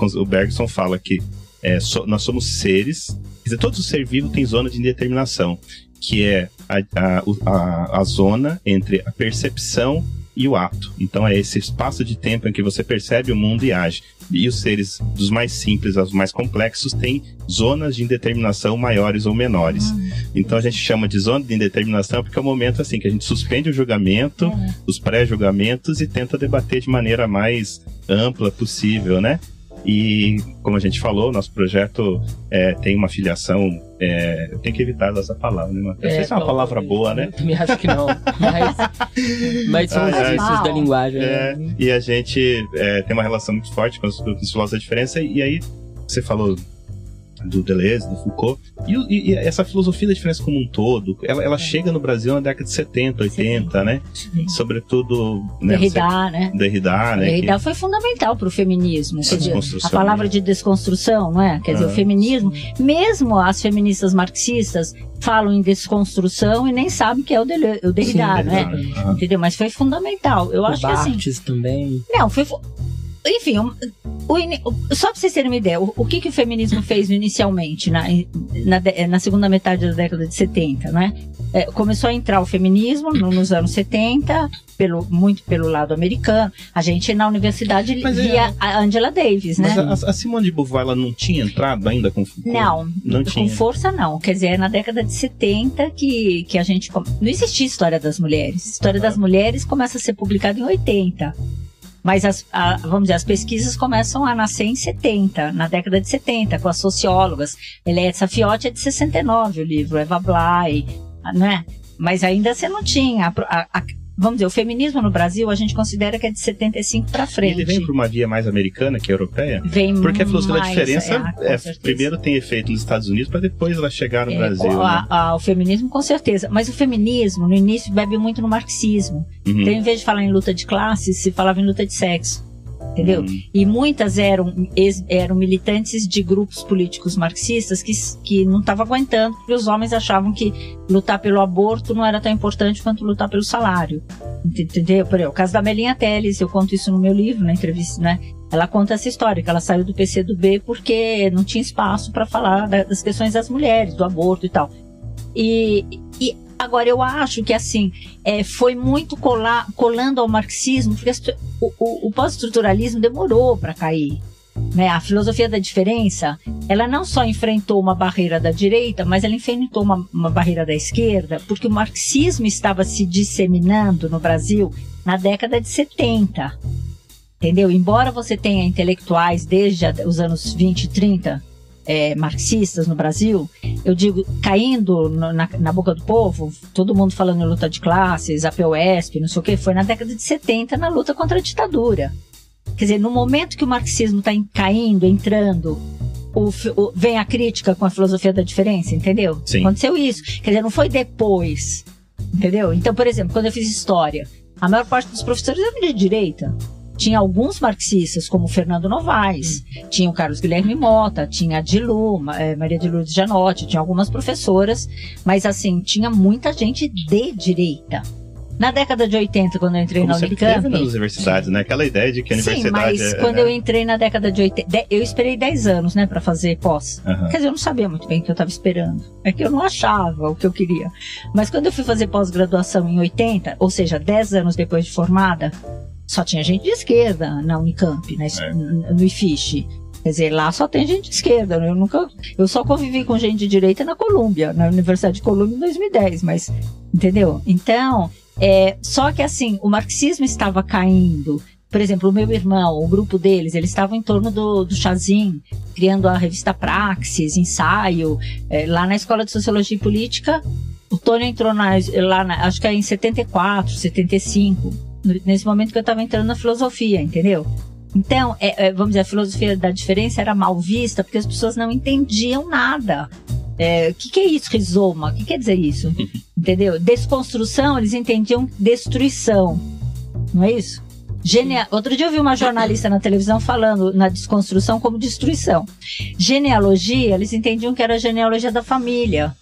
O Bergson fala que é, so- nós somos seres, quer dizer, todo ser vivo tem zona de indeterminação, que é a, a, a, a zona entre a percepção e o ato. Então é esse espaço de tempo em que você percebe o mundo e age. E os seres dos mais simples aos mais complexos têm zonas de indeterminação maiores ou menores. Então a gente chama de zona de indeterminação porque é o momento assim que a gente suspende o julgamento, É. os pré-julgamentos e tenta debater de maneira mais ampla possível, né? E como a gente falou, nosso projeto é, tem uma filiação. É, eu tenho que evitar essa palavra, né? Matheus? Não sei se é uma palavra boa, né? [LAUGHS] Também acho que não. Mas, mas são os vícios da linguagem. É, né? e a gente é, tem uma relação muito forte com os, com os filósofos da diferença. E aí, você falou do Deleuze, do Foucault. E, e- e essa filosofia da diferença como um todo, ela, ela chega no Brasil na década de 70, 80, né? Sobretudo... Né, Derrida, né? você- Derrida, né? que- Derrida foi fundamental para o feminismo. Dizer, a palavra de desconstrução, não é? Quer dizer, Ah. o feminismo, mesmo as feministas marxistas falam em desconstrução e nem sabem que é o, Dele- o Derrida, Sim, né? exatamente. Aham. Entendeu? Mas foi fundamental. Eu o acho que assim. Também. Não, foi. Enfim, um- o só para vocês terem uma ideia, o, o que, que o feminismo fez inicialmente, na, na, de- na segunda metade da década de 70, né? É, começou a entrar o feminismo no- nos anos 70, pelo, muito pelo lado americano. A gente na universidade Mas é- via a Angela Davis, né? Mas a, a Simone de Beauvoir, ela não tinha entrado ainda com Foucault? Não, Não com tinha. força não. Quer dizer, é na década de 70 que, que a gente. Não existia história das mulheres. História das mulheres começa a ser publicada em 80. Mas as, a- vamos dizer, as pesquisas começam a nascer em 70, na década de 70, com as sociólogas. Eliette Safiotti é de 69 o livro, Eva Bly, né? Mas ainda você não tinha. a- a- vamos dizer, o feminismo no Brasil a gente considera que é de 75 para frente. Ele vem por uma via mais americana que europeia? Vem Porque a filosofia da diferença é, é, primeiro tem efeito nos Estados Unidos para depois ela chegar no É, Brasil. o, né? a- a- o feminismo, com certeza. Mas o feminismo, no início, bebe muito no marxismo. Uhum. Então, em vez de falar em luta de classes, se falava em luta de sexo. Entendeu? Uhum. E muitas eram, eram militantes de grupos políticos marxistas que, que não estavam aguentando, porque os homens achavam que lutar pelo aborto não era tão importante quanto lutar pelo salário. Ent- Entendeu? Por exemplo, o caso da Melinha Teles, eu conto isso no meu livro, na entrevista, né? Ela conta essa história, que ela saiu do PCdoB porque não tinha espaço para falar da- das questões das mulheres, do aborto e tal. E, e agora eu acho que assim é, foi muito colar, colando ao marxismo, porque o, o- o pós-estruturalismo demorou para cair. Né? A filosofia da diferença, ela não só enfrentou uma barreira da direita, mas ela enfrentou uma, uma barreira da esquerda, porque o marxismo estava se disseminando no Brasil na década de 70. Entendeu? Embora você tenha intelectuais desde os anos 20 e 30 é, marxistas no Brasil, eu digo, caindo no- na, na boca do povo, todo mundo falando em luta de classes, a POSP, não sei o que, foi na década de 70 na luta contra a ditadura. Quer dizer, no momento que o marxismo está caindo, entrando, o o- vem a crítica com a filosofia da diferença, entendeu? Sim. Aconteceu isso. Quer dizer, não foi depois, entendeu? Então, por exemplo, quando eu fiz história, a maior parte dos professores eram de direita. Tinha alguns marxistas, como Fernando Novaes, tinha o Carlos Guilherme Mota, tinha a Dilu, eh, Maria de Lourdes Janotti, tinha algumas professoras, mas assim, tinha muita gente de direita. Na década de 80, quando eu entrei Como na Unicamp, nas universidades, né? Aquela ideia de que a Sim, universidade mas é... quando eu entrei na década de 80, de- eu esperei 10 anos, né, para fazer pós. Aham. Quer dizer, eu não sabia muito bem o que eu estava esperando. É que eu não achava o que eu queria. Mas quando eu fui fazer pós-graduação em 80, ou seja, 10 anos depois de formada, só tinha gente de esquerda na Unicamp, na É. no IFISH. Quer dizer, lá só tem gente de esquerda. Eu nunca, eu só convivi com gente de direita na Colômbia, na Universidade de Colômbia em 2010, mas entendeu? Então, é, só que assim, o marxismo estava caindo. Por exemplo, o meu irmão, o grupo deles, eles estavam em torno do, do Chazin, criando a revista Praxis, ensaio, é, lá na Escola de Sociologia e Política. O Tony entrou na, lá, na, acho que é em 74, 75, nesse momento que eu estava entrando na filosofia, entendeu? Então, é, é, vamos dizer, a filosofia da diferença era mal vista porque as pessoas não entendiam nada. É, o que, que, é isso, rizoma? O que quer dizer isso? [LAUGHS] Entendeu? Desconstrução, eles entendiam destruição. Não é isso? Genea... Outro dia eu vi uma jornalista na televisão falando na desconstrução como destruição. Genealogia, eles entendiam que era a genealogia da família,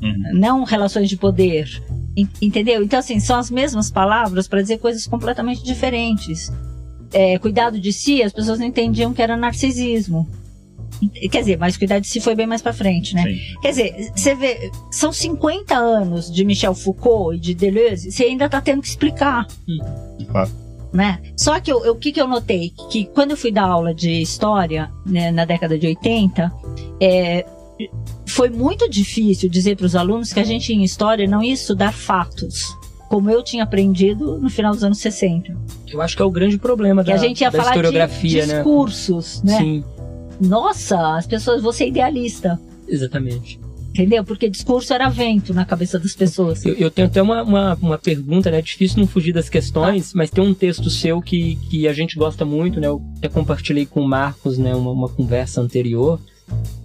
uhum. não relações de poder. Entendeu? Então, assim, são as mesmas palavras para dizer coisas completamente diferentes. É, cuidado de si, as pessoas não entendiam que era narcisismo. Quer dizer, mas cuidar de si foi bem mais para frente, né? Sim. Quer dizer, você vê, são 50 anos de Michel Foucault e de Deleuze, você ainda tá tendo que explicar. Fato. Né? Só que o que, que eu notei? Que quando eu fui dar aula de história, né, na década de 80, é, foi muito difícil dizer para os alunos que a gente em história não ia estudar fatos, como eu tinha aprendido no final dos anos 60. Eu acho que é o grande problema que da, a gente ia falar historiografia, de discursos, né? né? Sim. Nossa, as pessoas, você é idealista. Exatamente. Entendeu? Porque discurso era vento na cabeça das pessoas. Eu, eu tenho até uma, uma, uma, pergunta, né? É difícil não fugir das questões, ah. mas tem um texto seu que, que a gente gosta muito, né? Eu até compartilhei com o Marcos, né? Uma, uma conversa anterior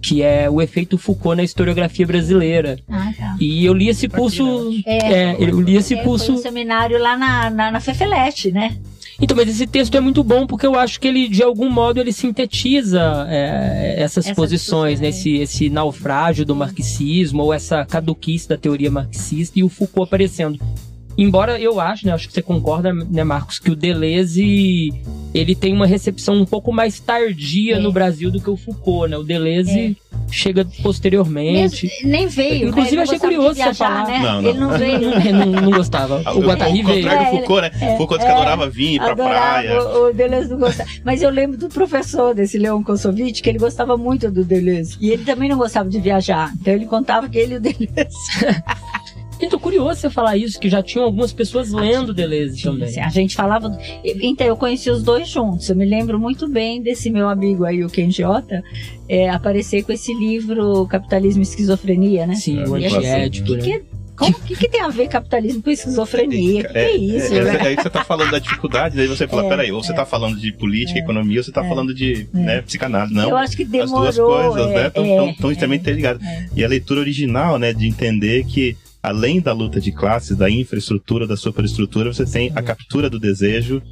que é o efeito Foucault na historiografia brasileira. Ah, tá. E eu li esse curso. É, é, eu li esse é, curso. Foi um seminário lá na, na, na Fefelete, né? Então, mas esse texto é muito bom porque eu acho que ele, de algum modo, ele sintetiza é, essas essa posições, né? esse, esse naufrágio do marxismo ou essa caduquice da teoria marxista e o Foucault aparecendo. Embora eu acho, né, acho que você concorda, né, Marcos, que o Deleuze ele tem uma recepção um pouco mais tardia é. no Brasil do que o Foucault, né? O Deleuze é. chega posteriormente. Mesmo, nem veio. Inclusive, né? achei curioso viajar, você falar. Né? Não, não. Ele não veio. [LAUGHS] não, não, gostava. O Guattari veio. O contrário do Foucault, né? É, Foucault que adorava vir pra praia. O, o Deleuze não gostava. Mas eu lembro do professor desse Leon Kossovitch, que ele gostava muito do Deleuze. E ele também não gostava de viajar. Então ele contava que ele e o Deleuze. [LAUGHS] Então, curioso você falar isso, que já tinham algumas pessoas lendo Deleuze também. a gente falava. Então, eu conheci os dois juntos. Eu me lembro muito bem desse meu amigo aí, o Ken Jota, é, aparecer com esse livro Capitalismo e Esquizofrenia, né? Sim, o antiético, né? Que, como que, que, tem a ver capitalismo com esquizofrenia? É, que, é isso? É, né? é, aí você está falando da dificuldade, daí você fala, é, peraí, ou você está é. falando de política, é, economia, ou você está é, falando de né, psicanálise. Não, Eu acho que demorou. As duas coisas, né, estão extremamente interligadas. E a leitura original, né, de entender que além da luta de classes, da infraestrutura, da superestrutura, você tem a captura do desejo,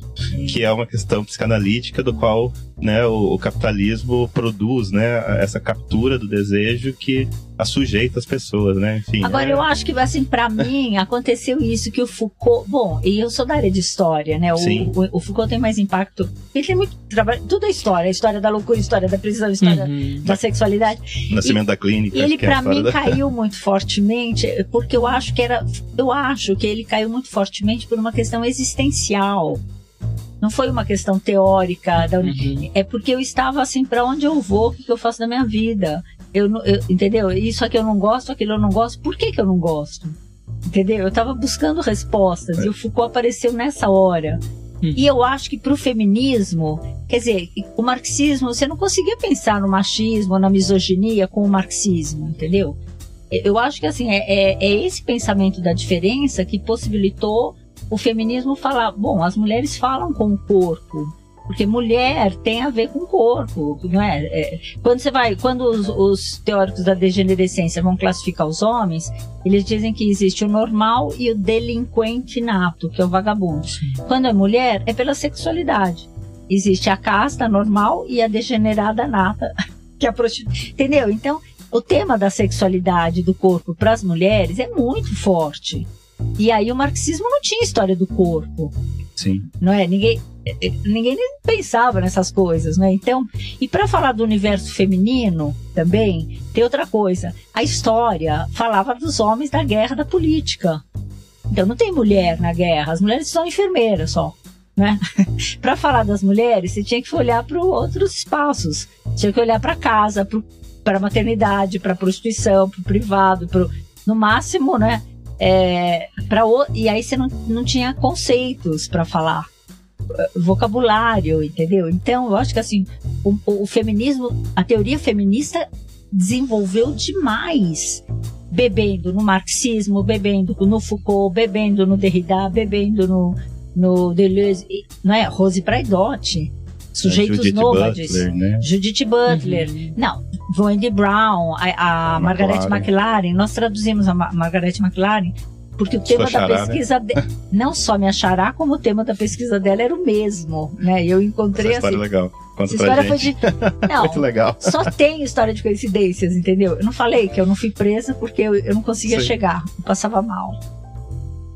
que é uma questão psicanalítica do qual né, o, o, capitalismo produz né, essa captura do desejo que assujeita as pessoas, né? Enfim. Agora, é... eu acho que, assim, para mim, aconteceu isso que o Foucault. Bom, e eu sou da área de história, né? O, o, o, Foucault tem mais impacto. Ele tem muito trabalho. Tudo é história: a história da loucura, a história da prisão, a história uhum. da sexualidade. Nascimento e, da clínica. Ele, é para mim, da... caiu [LAUGHS] muito fortemente, porque eu acho que era. Eu acho que ele caiu muito fortemente por uma questão existencial. Não foi uma questão teórica, da... uhum. é porque eu estava assim, para onde eu vou, o que eu faço da minha vida? Eu, eu, entendeu? Isso aqui eu não gosto, aquilo eu não gosto. Por que, que eu não gosto? Entendeu? Eu estava buscando respostas é. e o Foucault apareceu nessa hora. Uhum. E eu acho que para o feminismo, quer dizer, o marxismo, você não conseguia pensar no machismo, na misoginia com o marxismo, entendeu? Eu acho que assim, é, é, é esse pensamento da diferença que possibilitou o feminismo falar, bom, as mulheres falam com o corpo, porque mulher tem a ver com o corpo, não é? é quando você vai, quando os, os, teóricos da degenerescência vão classificar os homens, eles dizem que existe o normal e o delinquente nato, que é o vagabundo. Quando é mulher, é pela sexualidade. Existe a casta normal e a degenerada nata, [LAUGHS] que é a prostituição. Entendeu? Então, o tema da sexualidade do corpo para as mulheres é muito forte. E aí o marxismo não tinha história do corpo. Sim. Não é? Ninguém, ninguém nem pensava nessas coisas, né? Então, e para falar do universo feminino também, tem outra coisa. A história falava dos homens da guerra da política. Então não tem mulher na guerra, as mulheres são enfermeiras só. Né? [LAUGHS] para falar das mulheres, você tinha que olhar para outros espaços. Tinha que olhar para casa, para a maternidade, para a prostituição, para o privado, pro, no máximo, né? É, pra, e aí você não, não tinha conceitos para falar vocabulário, entendeu? Então, eu acho que assim, o, o, feminismo, a teoria feminista desenvolveu demais, bebendo no marxismo, bebendo no Foucault, bebendo no Derrida, bebendo no, no Deleuze, não é? Rose Braidotti, sujeitos Judith nômades, Butler, né? Judith Butler, uhum. não, Wendy Brown, a, a Margaret McLaren, nós traduzimos a Ma Margaret McLaren porque o tema da né? pesquisa né? de... [LAUGHS] não só me achará, como o tema da pesquisa dela era o mesmo, né? Eu encontrei Essa história assim, legal. Conta essa história gente. foi de [LAUGHS] não, Muito legal. Só tem história de coincidências, entendeu? Eu não falei que eu não fui presa porque eu, eu não conseguia Sim. chegar, eu passava mal.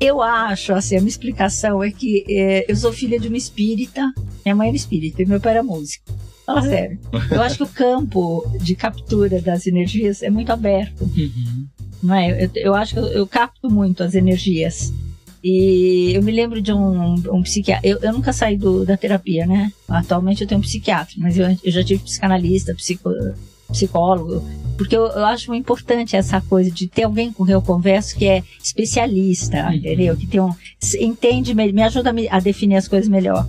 Eu acho, assim, a minha explicação é que é, eu sou filha de uma espírita, minha mãe era espírita e meu pai era músico. Fala sério. Eu acho que o campo de captura das energias é muito aberto. Uhum. Não é? eu, eu acho que eu, eu, capto muito as energias. E eu me lembro de um, um psiquiatra. Eu, eu nunca saí do, da terapia, né? Atualmente eu tenho um psiquiatra, mas eu, eu já tive psicanalista, psico, psicólogo, porque eu, eu, acho importante essa coisa de ter alguém com quem eu converso que é especialista, uhum. entendeu? Que tem um, entende, me ajuda a, me, a definir as coisas melhor.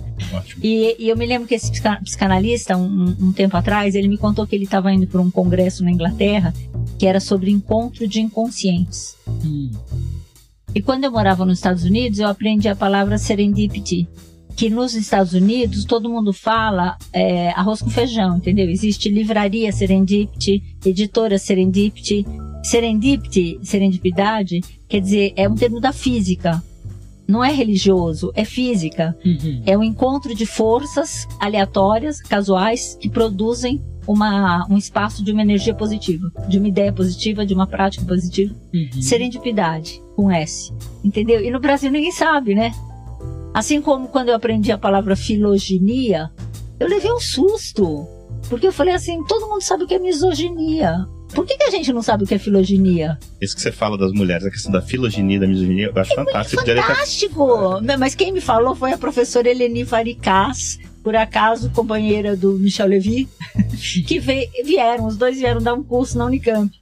E, e, eu me lembro que esse psicanalista, um, um tempo atrás, ele me contou que ele estava indo para um congresso na Inglaterra que era sobre encontro de inconscientes. Uhum. E quando eu morava nos Estados Unidos, eu aprendi a palavra serendipity, que nos Estados Unidos todo mundo fala é, arroz com feijão, entendeu? Existe livraria Serendipity, editora Serendipity. Serendipity, serendipidade, quer dizer, é um termo da física. Não é religioso, é física. Uhum. É um encontro de forças aleatórias, casuais, que produzem uma, um espaço de uma energia positiva, de uma ideia positiva, de uma prática positiva. Uhum. Serendipidade, com S. Entendeu? E no Brasil ninguém sabe, né? Assim como quando eu aprendi a palavra filogenia, eu levei um susto. Porque eu falei assim, todo mundo sabe o que é misoginia. Por que, que, a gente não sabe o que é filogenia? Isso que você fala das mulheres, a questão da filogenia, da misoginia, eu acho é fantástico. Fantástico! Mas quem me falou foi a professora Eleni Faricas, por acaso companheira do Michel Levy, [LAUGHS] que veio, vieram, os dois vieram dar um curso na Unicamp.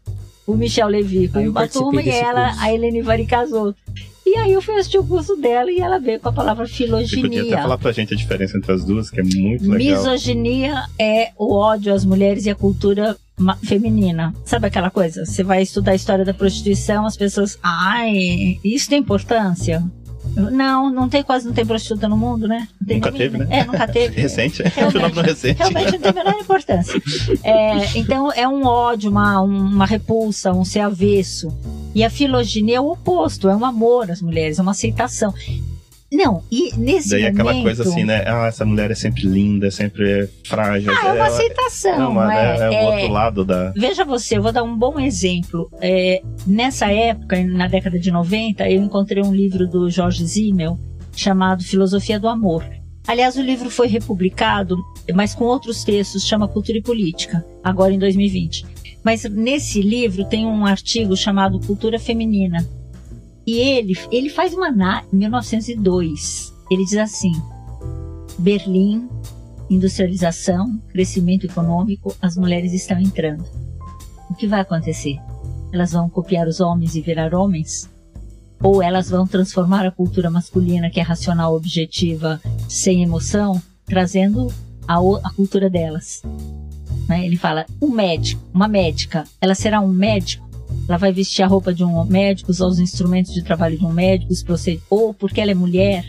O Michel Levy com uma turma e ela, curso. a Eleni Faricas outra. E aí eu fui assistir o curso dela e ela veio com a palavra filoginia. Você podia até falar pra gente a diferença entre as duas, que é muito legal. Misoginia é o ódio às mulheres e a cultura feminina. Sabe aquela coisa? Você vai estudar a história da prostituição, as pessoas. Ai, isso tem importância? Não, não tem quase não tem prostituta no mundo, né? nunca teve, né? É, nunca teve. [LAUGHS] recente, é realmente, recente. Realmente não tem a menor importância. É, então é um ódio, uma, uma repulsa, um ser avesso. E a filogenia é o oposto, é um amor às mulheres, é uma aceitação. Não, e nesse Daí momento... aquela coisa assim, né? Ah, essa mulher é sempre linda, sempre frágil. Ah, é uma aceitação. É, uma, é, é, é, o outro lado da... Veja você, eu vou dar um bom exemplo. É, nessa época, na década de 90, eu encontrei um livro do Jorge Zimmel chamado Filosofia do Amor. Aliás, o livro foi republicado, mas com outros textos, chama Cultura e Política, agora em 2020. Mas nesse livro tem um artigo chamado Cultura Feminina, e ele, ele faz uma análise em 1902. Ele diz assim: Berlim, industrialização, crescimento econômico, as mulheres estão entrando. O que vai acontecer? Elas vão copiar os homens e virar homens? Ou elas vão transformar a cultura masculina, que é racional, objetiva, sem emoção, trazendo a, a cultura delas? Né? Ele fala: um médico, uma médica, ela será um médico ela vai vestir a roupa de um médico, usar os instrumentos de trabalho de um médico, os procedimentos, ou porque ela é mulher,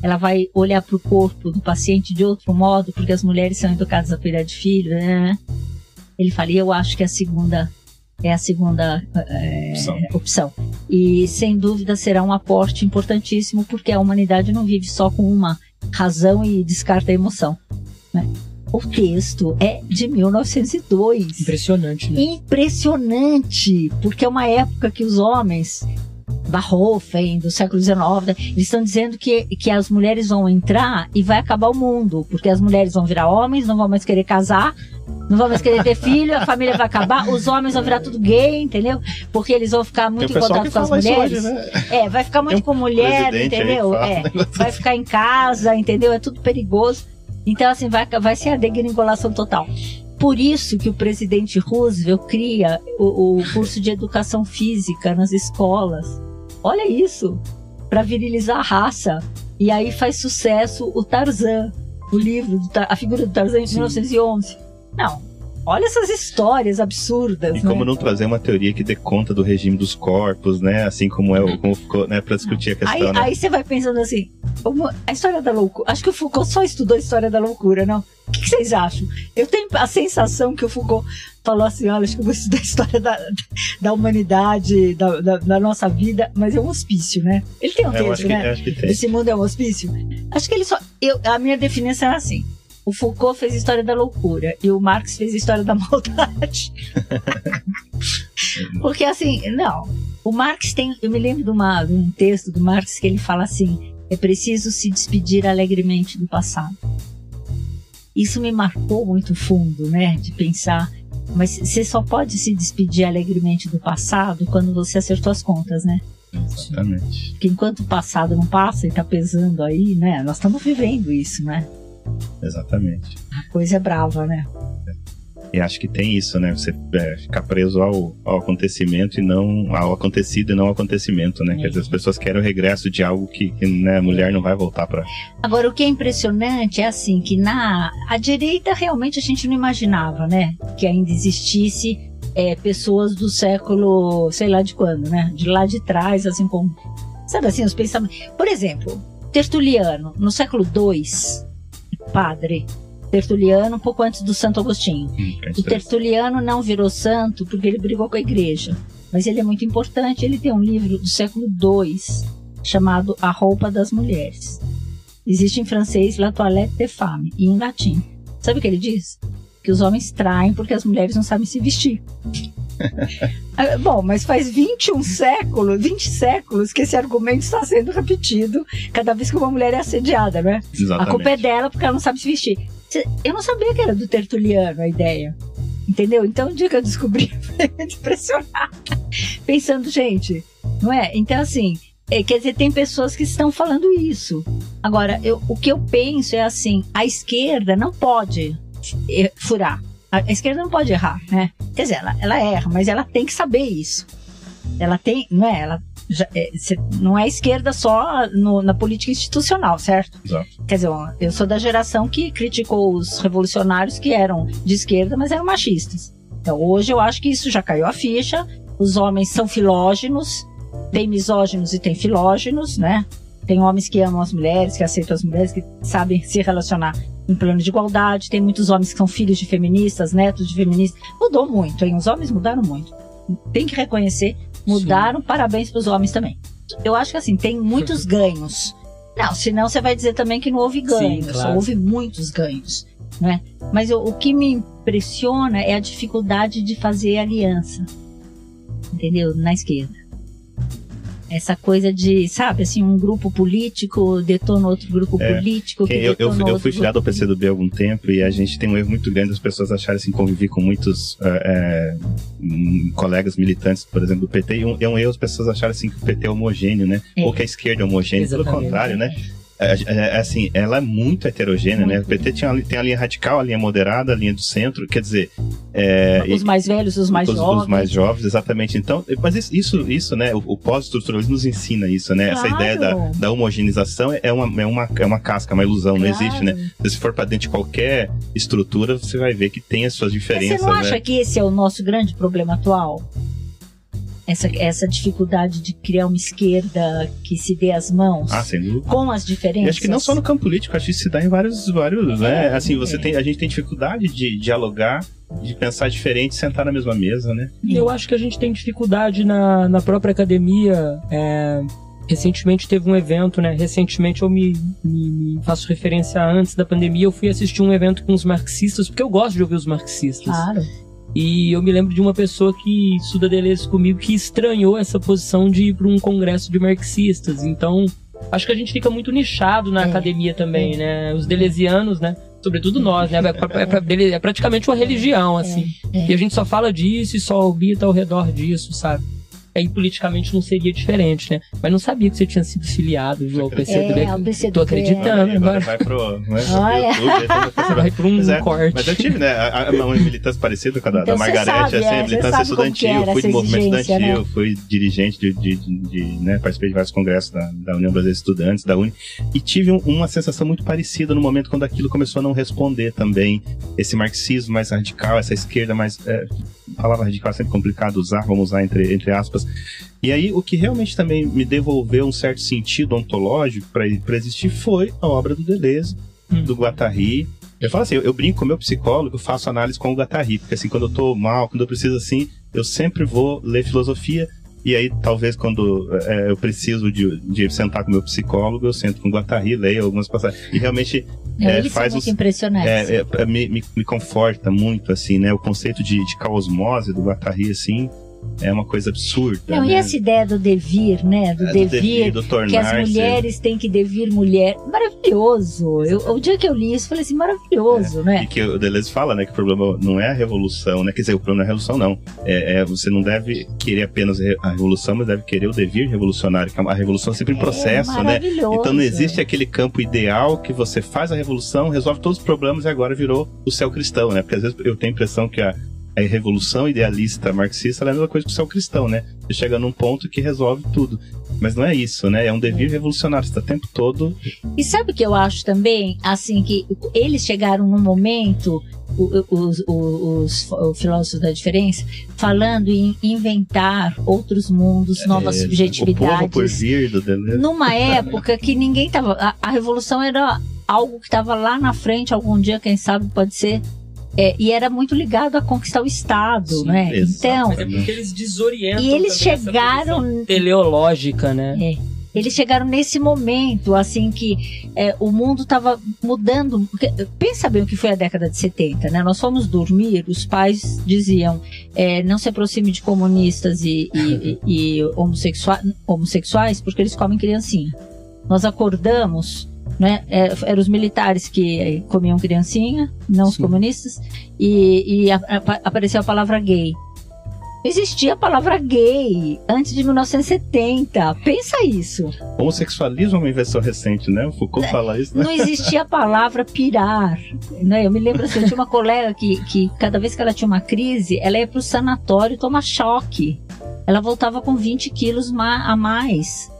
ela vai olhar para o corpo do paciente de outro modo, porque as mulheres são educadas a cuidar de filhos, né? Ele fala, e eu acho que a segunda é a segunda é, opção. opção. E sem dúvida será um aporte importantíssimo, porque a humanidade não vive só com uma razão e descarta a emoção. Né? O texto é de 1902. Impressionante, né? Impressionante, porque é uma época que os homens Barrofen, do século XIX, eles estão dizendo que, que as mulheres vão entrar e vai acabar o mundo, porque as mulheres vão virar homens, não vão mais querer casar, não vão mais querer ter [LAUGHS] filho, a família vai acabar, os homens vão virar tudo gay, entendeu? Porque eles vão ficar muito em contato com as mulheres. Hoje, né? É, vai ficar muito com mulher, entendeu? É, vai ficar em casa, entendeu? É tudo perigoso. Então, assim, vai, vai ser a degringolação total. por isso que o presidente Roosevelt cria o, o curso de educação física nas escolas. Olha isso, para virilizar a raça. E aí faz sucesso o Tarzan, o livro, a figura do Tarzan de 1911. Não, Olha essas histórias absurdas. E como né? não trazer uma teoria que dê conta do regime dos corpos, né? Assim como é como ficou, né? Pra discutir a questão. Aí, né? aí você vai pensando assim, a história da loucura. Acho que o Foucault só estudou a história da loucura, não? O que, que vocês acham? Eu tenho a sensação que o Foucault falou assim: olha, acho que eu vou estudar a história da, da humanidade, da, da, da nossa vida, mas é um hospício, né? Ele tem um é, texto, né? Esse mundo é um hospício. Acho que ele só. Eu, a minha definição é assim: o Foucault fez a história da loucura e o Marx fez a história da maldade. [LAUGHS] Porque assim, não. O Marx tem. Eu me lembro de, uma, de um texto do Marx que ele fala assim: é preciso se despedir alegremente do passado. Isso me marcou muito fundo, né? De pensar. Mas você só pode se despedir alegremente do passado quando você acertou as contas, né? Exatamente. Porque enquanto o passado não passa e tá pesando aí, né? Nós estamos vivendo isso, né? Exatamente. A coisa é brava, né? E acho que tem isso, né? Você é, ficar preso ao, ao, acontecimento e não ao acontecido e não ao acontecimento, né? É. Quer dizer, as pessoas querem o regresso de algo que, que né, a mulher não vai voltar para. Agora, o que é impressionante é assim que na a direita realmente a gente não imaginava, né? Que ainda existisse é, pessoas do século, sei lá de quando, né? De lá de trás, assim como, sabe assim, os pensamentos. Por exemplo, Tertuliano, no século II, padre Tertuliano, um pouco antes do Santo Agostinho. Hum, o Tertuliano não virou santo porque ele brigou com a igreja. Mas ele é muito importante. Ele tem um livro do século II chamado A Roupa das Mulheres. Existe em francês La Toilette des Femmes e em latim. Sabe o que ele diz? Que os homens traem porque as mulheres não sabem se vestir. [LAUGHS] Ah, bom, mas faz 21 séculos, 20 séculos que esse argumento está sendo repetido cada vez que uma mulher é assediada, né? Exatamente. A culpa é dela porque ela não sabe se vestir. Eu não sabia que era do Tertuliano a ideia. Entendeu? Então, o dia que eu descobri, [LAUGHS] foi impressionada. Pensando, gente, não é? Então, assim, é, quer dizer, tem pessoas que estão falando isso. Agora, eu, o que eu penso é assim: a esquerda não pode eh, furar. A esquerda não pode errar, né? Quer dizer, ela, ela erra, mas ela tem que saber isso. Ela tem, não é? Ela já, é, não é esquerda só no, na política institucional, certo? Exato. Quer dizer, eu sou da geração que criticou os revolucionários que eram de esquerda, mas eram machistas. Então hoje eu acho que isso já caiu a ficha. Os homens são filógenos, tem misóginos e tem filógenos, né? Tem homens que amam as mulheres, que aceitam as mulheres, que sabem se relacionar em plano de igualdade. Tem muitos homens que são filhos de feministas, netos de feministas. Mudou muito, hein? Os homens mudaram muito. Tem que reconhecer, mudaram. Sim. Parabéns para os homens também. Eu acho que assim, tem muitos [LAUGHS] ganhos. Não, senão você vai dizer também que não houve ganhos. Sim, claro. Houve muitos ganhos. Né? Mas eu, o que me impressiona é a dificuldade de fazer aliança. Entendeu? Na esquerda essa coisa de, sabe, assim, um grupo político detona outro grupo é, político. Que eu, eu, eu fui filiado ao PCdoB há algum tempo e a gente tem um erro muito grande das pessoas acharem assim, conviver com muitos é, colegas militantes, por exemplo, do PT, e um, é um erro as pessoas acharem assim, que o PT é homogêneo, né? É. Ou que a esquerda é homogênea. Pelo contrário, né? É, é, é, assim, ela é muito heterogênea, muito. né? O PT tinha, tem a linha radical, a linha moderada, a linha do centro, quer dizer... É, os mais velhos, os mais os, jovens. Os mais jovens, exatamente. Então, mas isso, isso né, o, o pós-estruturalismo nos ensina isso, né? Claro. Essa ideia da, da homogeneização é uma, é, uma, é uma casca, uma ilusão, claro. não existe, né? Se for para dentro de qualquer estrutura, você vai ver que tem as suas diferenças, mas você não acha né? que esse é o nosso grande problema atual? Essa, essa dificuldade de criar uma esquerda que se dê as mãos ah, com as diferenças. E acho que não só no campo político, acho que isso se dá em vários, vários, é, né? Assim, você é. tem, a gente tem dificuldade de dialogar, de pensar diferente, sentar na mesma mesa, né? Eu acho que a gente tem dificuldade na, na própria academia. É, recentemente teve um evento, né? Recentemente eu me, me, me, faço referência antes da pandemia, eu fui assistir um evento com os marxistas, porque eu gosto de ouvir os marxistas. Claro. E eu me lembro de uma pessoa que estuda Deleuze comigo que estranhou essa posição de ir para um congresso de marxistas. Então, acho que a gente fica muito nichado na é. academia também, é. né? Os deleuzianos, né? Sobretudo nós, né? É, pra, é, pra, é praticamente uma religião, assim. É, é. E a gente só fala disso e só orbita ao redor disso, sabe? Aí politicamente não seria diferente, né? Mas não sabia que você tinha sido filiado viu, ao PCdoB. É, ao PCdoB. Tô acreditando agora. Vai pro, vai pro Olha. [LAUGHS] YouTube, vai Vai pra um Pois é, corte. Mas eu tive, né? a- a- Uma militância parecida com a da, Então da Margarete, sabe, assim, é, militância estudantil. fui de movimento exigência, estudantil, né? fui dirigente de, de, de- de, né? Participei de vários congressos da, da União Brasileira de Estudantes, da Uni. E tive um- uma sensação muito parecida no momento quando aquilo começou a não responder também. Esse marxismo mais radical, essa esquerda mais. É, palavra radical é sempre complicado usar, vamos usar entre, entre aspas. E aí, o que realmente também me devolveu um certo sentido ontológico para existir foi a obra do Deleuze, Hum. do Guattari. Eu falo assim, eu, eu brinco com meu psicólogo, eu faço análise com o Guattari, porque assim, quando eu tô mal, quando eu preciso assim, eu sempre vou ler filosofia, e aí talvez quando é, eu preciso de, de sentar com meu psicólogo, eu sento com o Guattari, leio algumas passagens, e realmente é, eles faz impressionantes. é, é, me, me, me conforta muito, assim, né? O conceito de, de caosmose do Guattari, assim, é uma coisa absurda. Não, né? e essa ideia do devir, né? Do É, do devir, devir, do que as mulheres têm que devir mulher. Maravilhoso. Eu, o dia que eu li isso, falei assim, maravilhoso, E né? que o Deleuze fala, né, que o problema não é a revolução, né? Quer dizer, o problema não é a revolução, não. É, é, você não deve querer apenas a revolução, mas deve querer o devir revolucionário. que A revolução é sempre um processo, é né? maravilhoso. Então não existe aquele campo ideal que você faz a revolução, resolve todos os problemas e agora virou o céu cristão, né? Porque às vezes eu tenho a impressão que a, a revolução idealista marxista é a mesma coisa que o céu cristão, né? Você chega num ponto que resolve tudo. Mas não é isso, né? É um devir revolucionário. Você está o tempo todo E sabe o que eu acho também? Assim, que eles chegaram num momento, o- o- os, os, os filósofos da diferença, falando em inventar outros mundos, novas é, o povo por subjetividades. vir do Deleuze. Numa [LAUGHS] época que ninguém tava. A, a revolução era algo que estava lá na frente, algum dia, quem sabe, pode ser. É, e era muito ligado a conquistar o Estado, Sim, né? Então, é porque eles desorientam. E eles chegaram- teleológica, né? É. Eles chegaram nesse momento, assim, que é, o mundo estava mudando. Pensa bem o que foi a década de 70, né? Nós fomos dormir, os pais diziam: é, não se aproxime de comunistas e, e- e- e homossexua- homossexuais, porque eles comem criancinha. Nós acordamos, né? é, eram os militares que eh, comiam criancinha, não os Sim. comunistas, e, e a- a- apareceu a palavra gay. Não existia a palavra gay antes de 1970. Pensa isso. Homossexualismo é uma invenção recente, né? O Foucault fala isso, né? Não existia a palavra pirar. Né? Eu me lembro assim, eu tinha uma colega que, que cada vez que ela tinha uma crise, ela ia pro sanatório tomar choque. Ela voltava com 20 quilos a mais.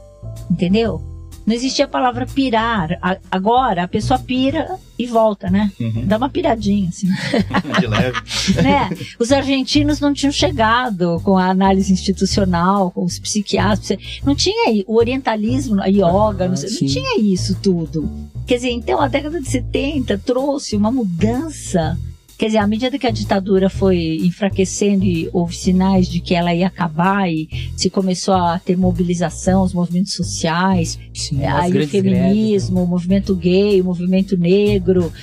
Entendeu? Não existia a palavra pirar. A- agora a pessoa pira e volta, né? Uhum. Dá uma piradinha, assim. [LAUGHS] De leve. [LAUGHS] né? Os argentinos não tinham chegado com a análise institucional, com os psiquiatras. Não tinha aí o orientalismo, a yoga, não, sei, não tinha isso tudo. Quer dizer, então a década de 70 trouxe uma mudança. Quer dizer, à medida que a ditadura foi enfraquecendo e houve sinais de que ela ia acabar e se começou a ter mobilização, os movimentos sociais, Sim, as aí o feminismo, o movimento gay, o movimento negro.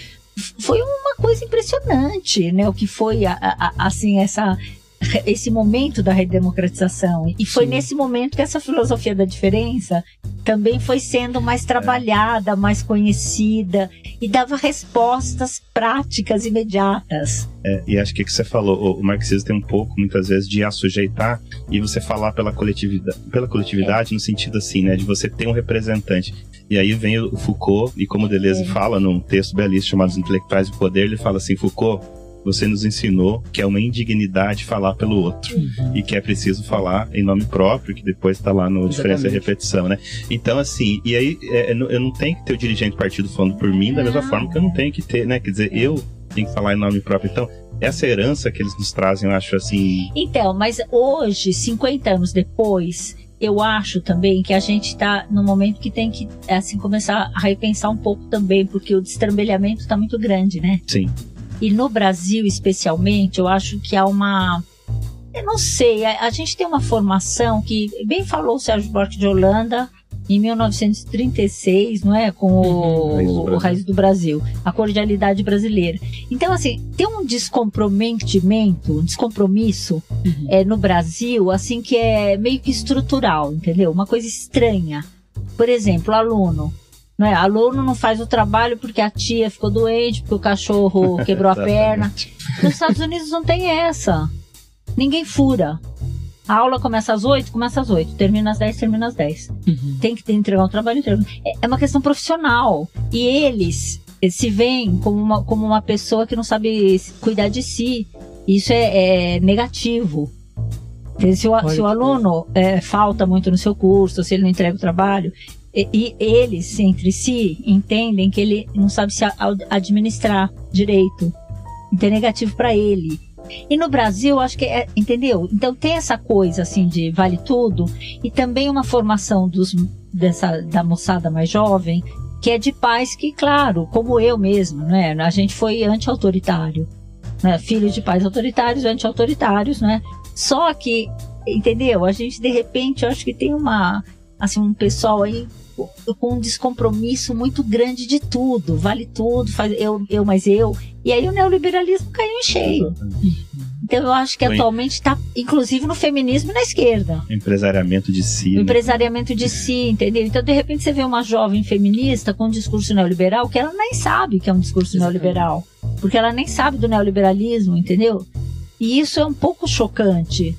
Foi uma coisa impressionante, né? O que foi, a- a- assim, essa, [LAUGHS] esse momento da redemocratização. E foi Sim. nesse momento que essa filosofia da diferença também foi sendo mais trabalhada, mais conhecida e dava respostas práticas imediatas. É, e acho que o que você falou, o, marxismo tem um pouco, muitas vezes, de assujeitar e você falar pela coletividade, pela coletividade no sentido assim, né? De você ter um representante. E aí vem o Foucault, e como Deleuze É. fala num texto belíssimo chamado Os Intelectuais do Poder, ele fala assim, Foucault, você nos ensinou que é uma indignidade falar pelo outro. Uhum. E que é preciso falar em nome próprio, que depois está lá no Diferença e Exatamente. Repetição, né? Então, assim, e aí é, eu não- eu não tenho que ter o dirigente do partido falando por mim, da mesma Não. forma que eu não tenho que ter, né? Quer dizer, eu tenho que falar em nome próprio. Então, essa herança que eles nos trazem, eu acho assim. Então, mas hoje, 50 anos depois, eu acho também que a gente está no momento que tem que assim começar a repensar um pouco também, porque o destrambelhamento está muito grande, né? Sim. E no Brasil, especialmente, eu acho que há uma. Eu não sei, a, a gente tem uma formação que, bem falou o Sérgio Buarque de Holanda, em 1936, não é? Com o, Uhum, Raiz do o Brasil. Raiz do Brasil, a cordialidade brasileira. Então, assim, tem um descomprometimento, um descompromisso Uhum. é, no Brasil, assim, que é meio que estrutural, entendeu? Uma coisa estranha. Por exemplo, aluno. Não é? Aluno não faz o trabalho porque a tia ficou doente, porque o cachorro [LAUGHS] quebrou a perna. Nos Estados Unidos não tem essa. Ninguém fura. A aula começa às 8, começa às 8. Termina às 10, termina às 10. Uhum. Tem que entregar o trabalho inteiro. É- É uma questão profissional. E eles se veem como uma, como uma pessoa que não sabe cuidar de si. Isso é, é negativo. Se o, se o aluno eh, falta muito no seu curso, se ele não entrega o trabalho, e, e eles entre si entendem que ele não sabe se administrar direito. Então é negativo para ele. E no Brasil, acho que é, entendeu? Então tem essa coisa assim de vale tudo e também uma formação dos dessa da moçada mais jovem, que é de pais que, claro, como eu mesmo, né? A gente foi anti-autoritário, né? Filho de pais autoritários, anti-autoritários, né? Só que, entendeu? A gente de repente, acho que tem uma assim um pessoal aí com um descompromisso muito grande de tudo, vale tudo, faz eu, eu mais eu. E aí o neoliberalismo caiu em cheio. Então eu acho que Sim. atualmente está, inclusive no feminismo e na esquerda. Empresariamento de si. O né? empresariamento de si, entendeu? Então, de repente, você vê uma jovem feminista com um discurso neoliberal que ela nem sabe que é um discurso Exatamente. neoliberal. Porque ela nem sabe do neoliberalismo, entendeu? E isso é um pouco chocante.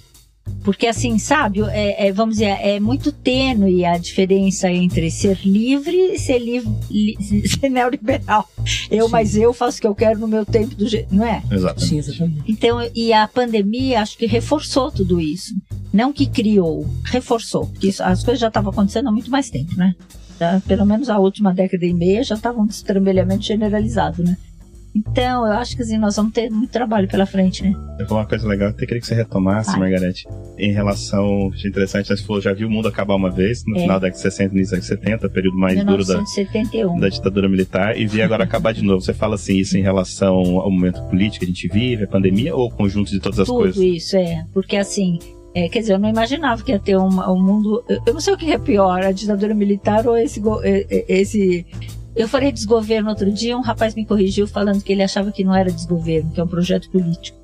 Porque, assim, sabe, é, é, vamos dizer, é muito tênue a diferença entre ser livre e ser, livre, li- [LAUGHS] ser neoliberal. Eu, Sim. mas eu faço o que eu quero no meu tempo, do jeito, não é? Exatamente. Sim, exatamente. Então, e a pandemia acho que reforçou tudo isso. Não que criou, reforçou. Porque isso- as coisas já estavam acontecendo há muito mais tempo, né? Já, pelo menos a última década e meia já estava um destrambelhamento generalizado, né? Então, eu acho que assim, nós vamos ter muito trabalho pela frente, né? Eu vou uma coisa legal, eu até queria que você retomasse, Vai. Margarete, em relação, achei interessante, né, você falou, já viu o mundo acabar uma vez, no É. final da década de 60 início da década de 70, período mais duro da, 1971. da ditadura militar, e vi agora acabar de novo. Você fala assim, isso em relação ao momento político que a gente vive, a pandemia, ou o conjunto de todas as Tudo coisas? isso, é. Porque assim, é, quer dizer, eu não imaginava que ia ter um, um mundo. Eu, não sei o que é pior, a ditadura militar ou esse. esse eu falei desgoverno outro dia, um rapaz me corrigiu falando que ele achava que não era desgoverno, que é um projeto político.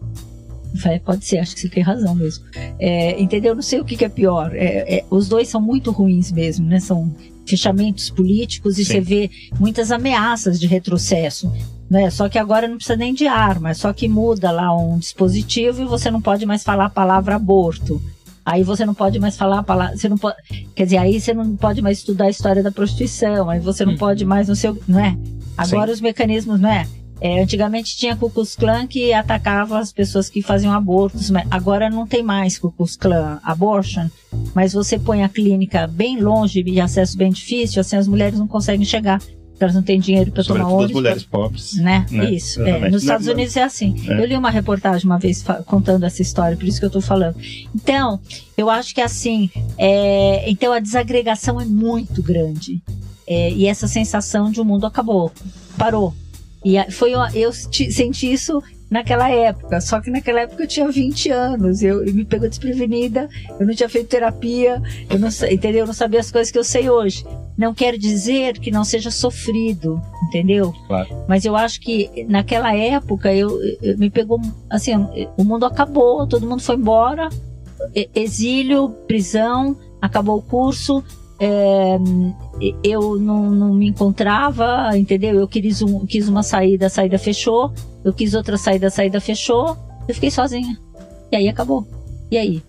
Eu falei, pode ser, acho que você tem razão mesmo. É, entendeu? Eu não sei o que, que é pior. É, é, os dois são muito ruins mesmo, né? São fechamentos políticos e Sim. você vê muitas ameaças de retrocesso. Né? Só que agora não precisa nem de arma, só que muda lá um dispositivo e você não pode mais falar a palavra aborto. Aí você não pode mais falar a palavra. Você não pode, quer dizer, aí você não pode mais estudar a história da prostituição, aí você não Uhum. pode mais, não sei o não é? Agora os mecanismos, não é? É, antigamente tinha Ku Klux Klan que atacava as pessoas que faziam abortos, mas agora não tem mais Ku Klux Klan abortion, mas você põe a clínica bem longe e acesso bem difícil, assim as mulheres não conseguem chegar, elas não têm dinheiro para tomar Sobretudo as ônibus. mulheres pobres. Né? né? Isso. é. Nos Estados não- Unidos é assim. É. Eu li uma reportagem uma vez contando essa história, por isso que eu tô falando. Então, eu acho que assim, é, então a desagregação é muito grande. É, e essa sensação de o mundo acabou, parou. E foi uma- eu ti- senti isso naquela época, só que naquela época eu tinha 20 anos, eu, e me pegou desprevenida, eu não tinha feito terapia, eu não, entendeu? Eu não sabia as coisas que eu sei hoje. Não quero dizer que não seja sofrido, entendeu? Claro. Mas eu acho que naquela época eu, eu- me pegou assim, o mundo acabou, todo mundo foi embora, exílio, prisão, acabou o curso. É, eu não, não me encontrava, entendeu? Eu quis, um, quis uma saída, a saída fechou. Eu quis outra saída, a saída fechou. Eu fiquei sozinha. E aí acabou. E aí?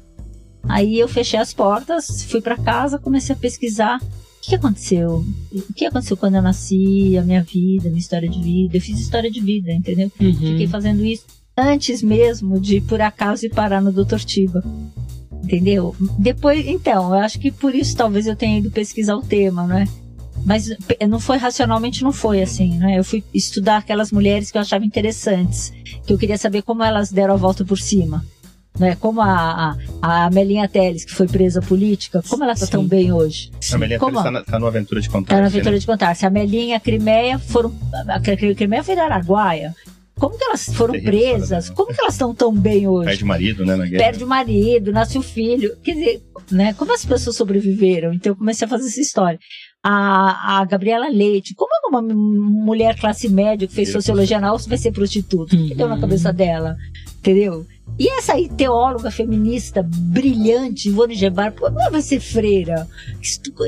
Aí eu fechei as portas, fui pra casa, comecei a pesquisar. O que aconteceu? O que aconteceu quando eu nasci, a minha vida, a minha história de vida? Eu fiz história de vida, entendeu? Uhum. Fiquei fazendo isso antes mesmo de, por acaso, ir parar no Dr. Tiba. Entendeu? Depois, então, eu acho que por isso talvez eu tenha ido pesquisar o tema, né? Mas não foi racionalmente, não foi assim, né? Eu fui estudar aquelas mulheres que eu achava interessantes, que eu queria saber como elas deram a volta por cima. Né? Como a, a, a Melinha Teles, que foi presa política, como ela está tão bem hoje? A Melinha Como? tá, na, tá no Aventura de Contar. Tá na aventura de contar. Se a Melinha, a Crimeia foram. A Cri- Crimeia foi da Araguaia. Como que elas foram presas? Como que elas estão tão bem hoje? Perde o marido, né, na guerra. Perde o marido, nasce o filho. Quer dizer, né? Como as pessoas sobreviveram? Então eu comecei a fazer essa história. A, a Gabriela Leite, como é uma mulher classe média que fez sociologia na USP vai ser prostituta? O que Uhum. deu na cabeça dela? Entendeu? E essa aí, teóloga feminista brilhante, Ivone Gebar, pô, ela vai ser freira,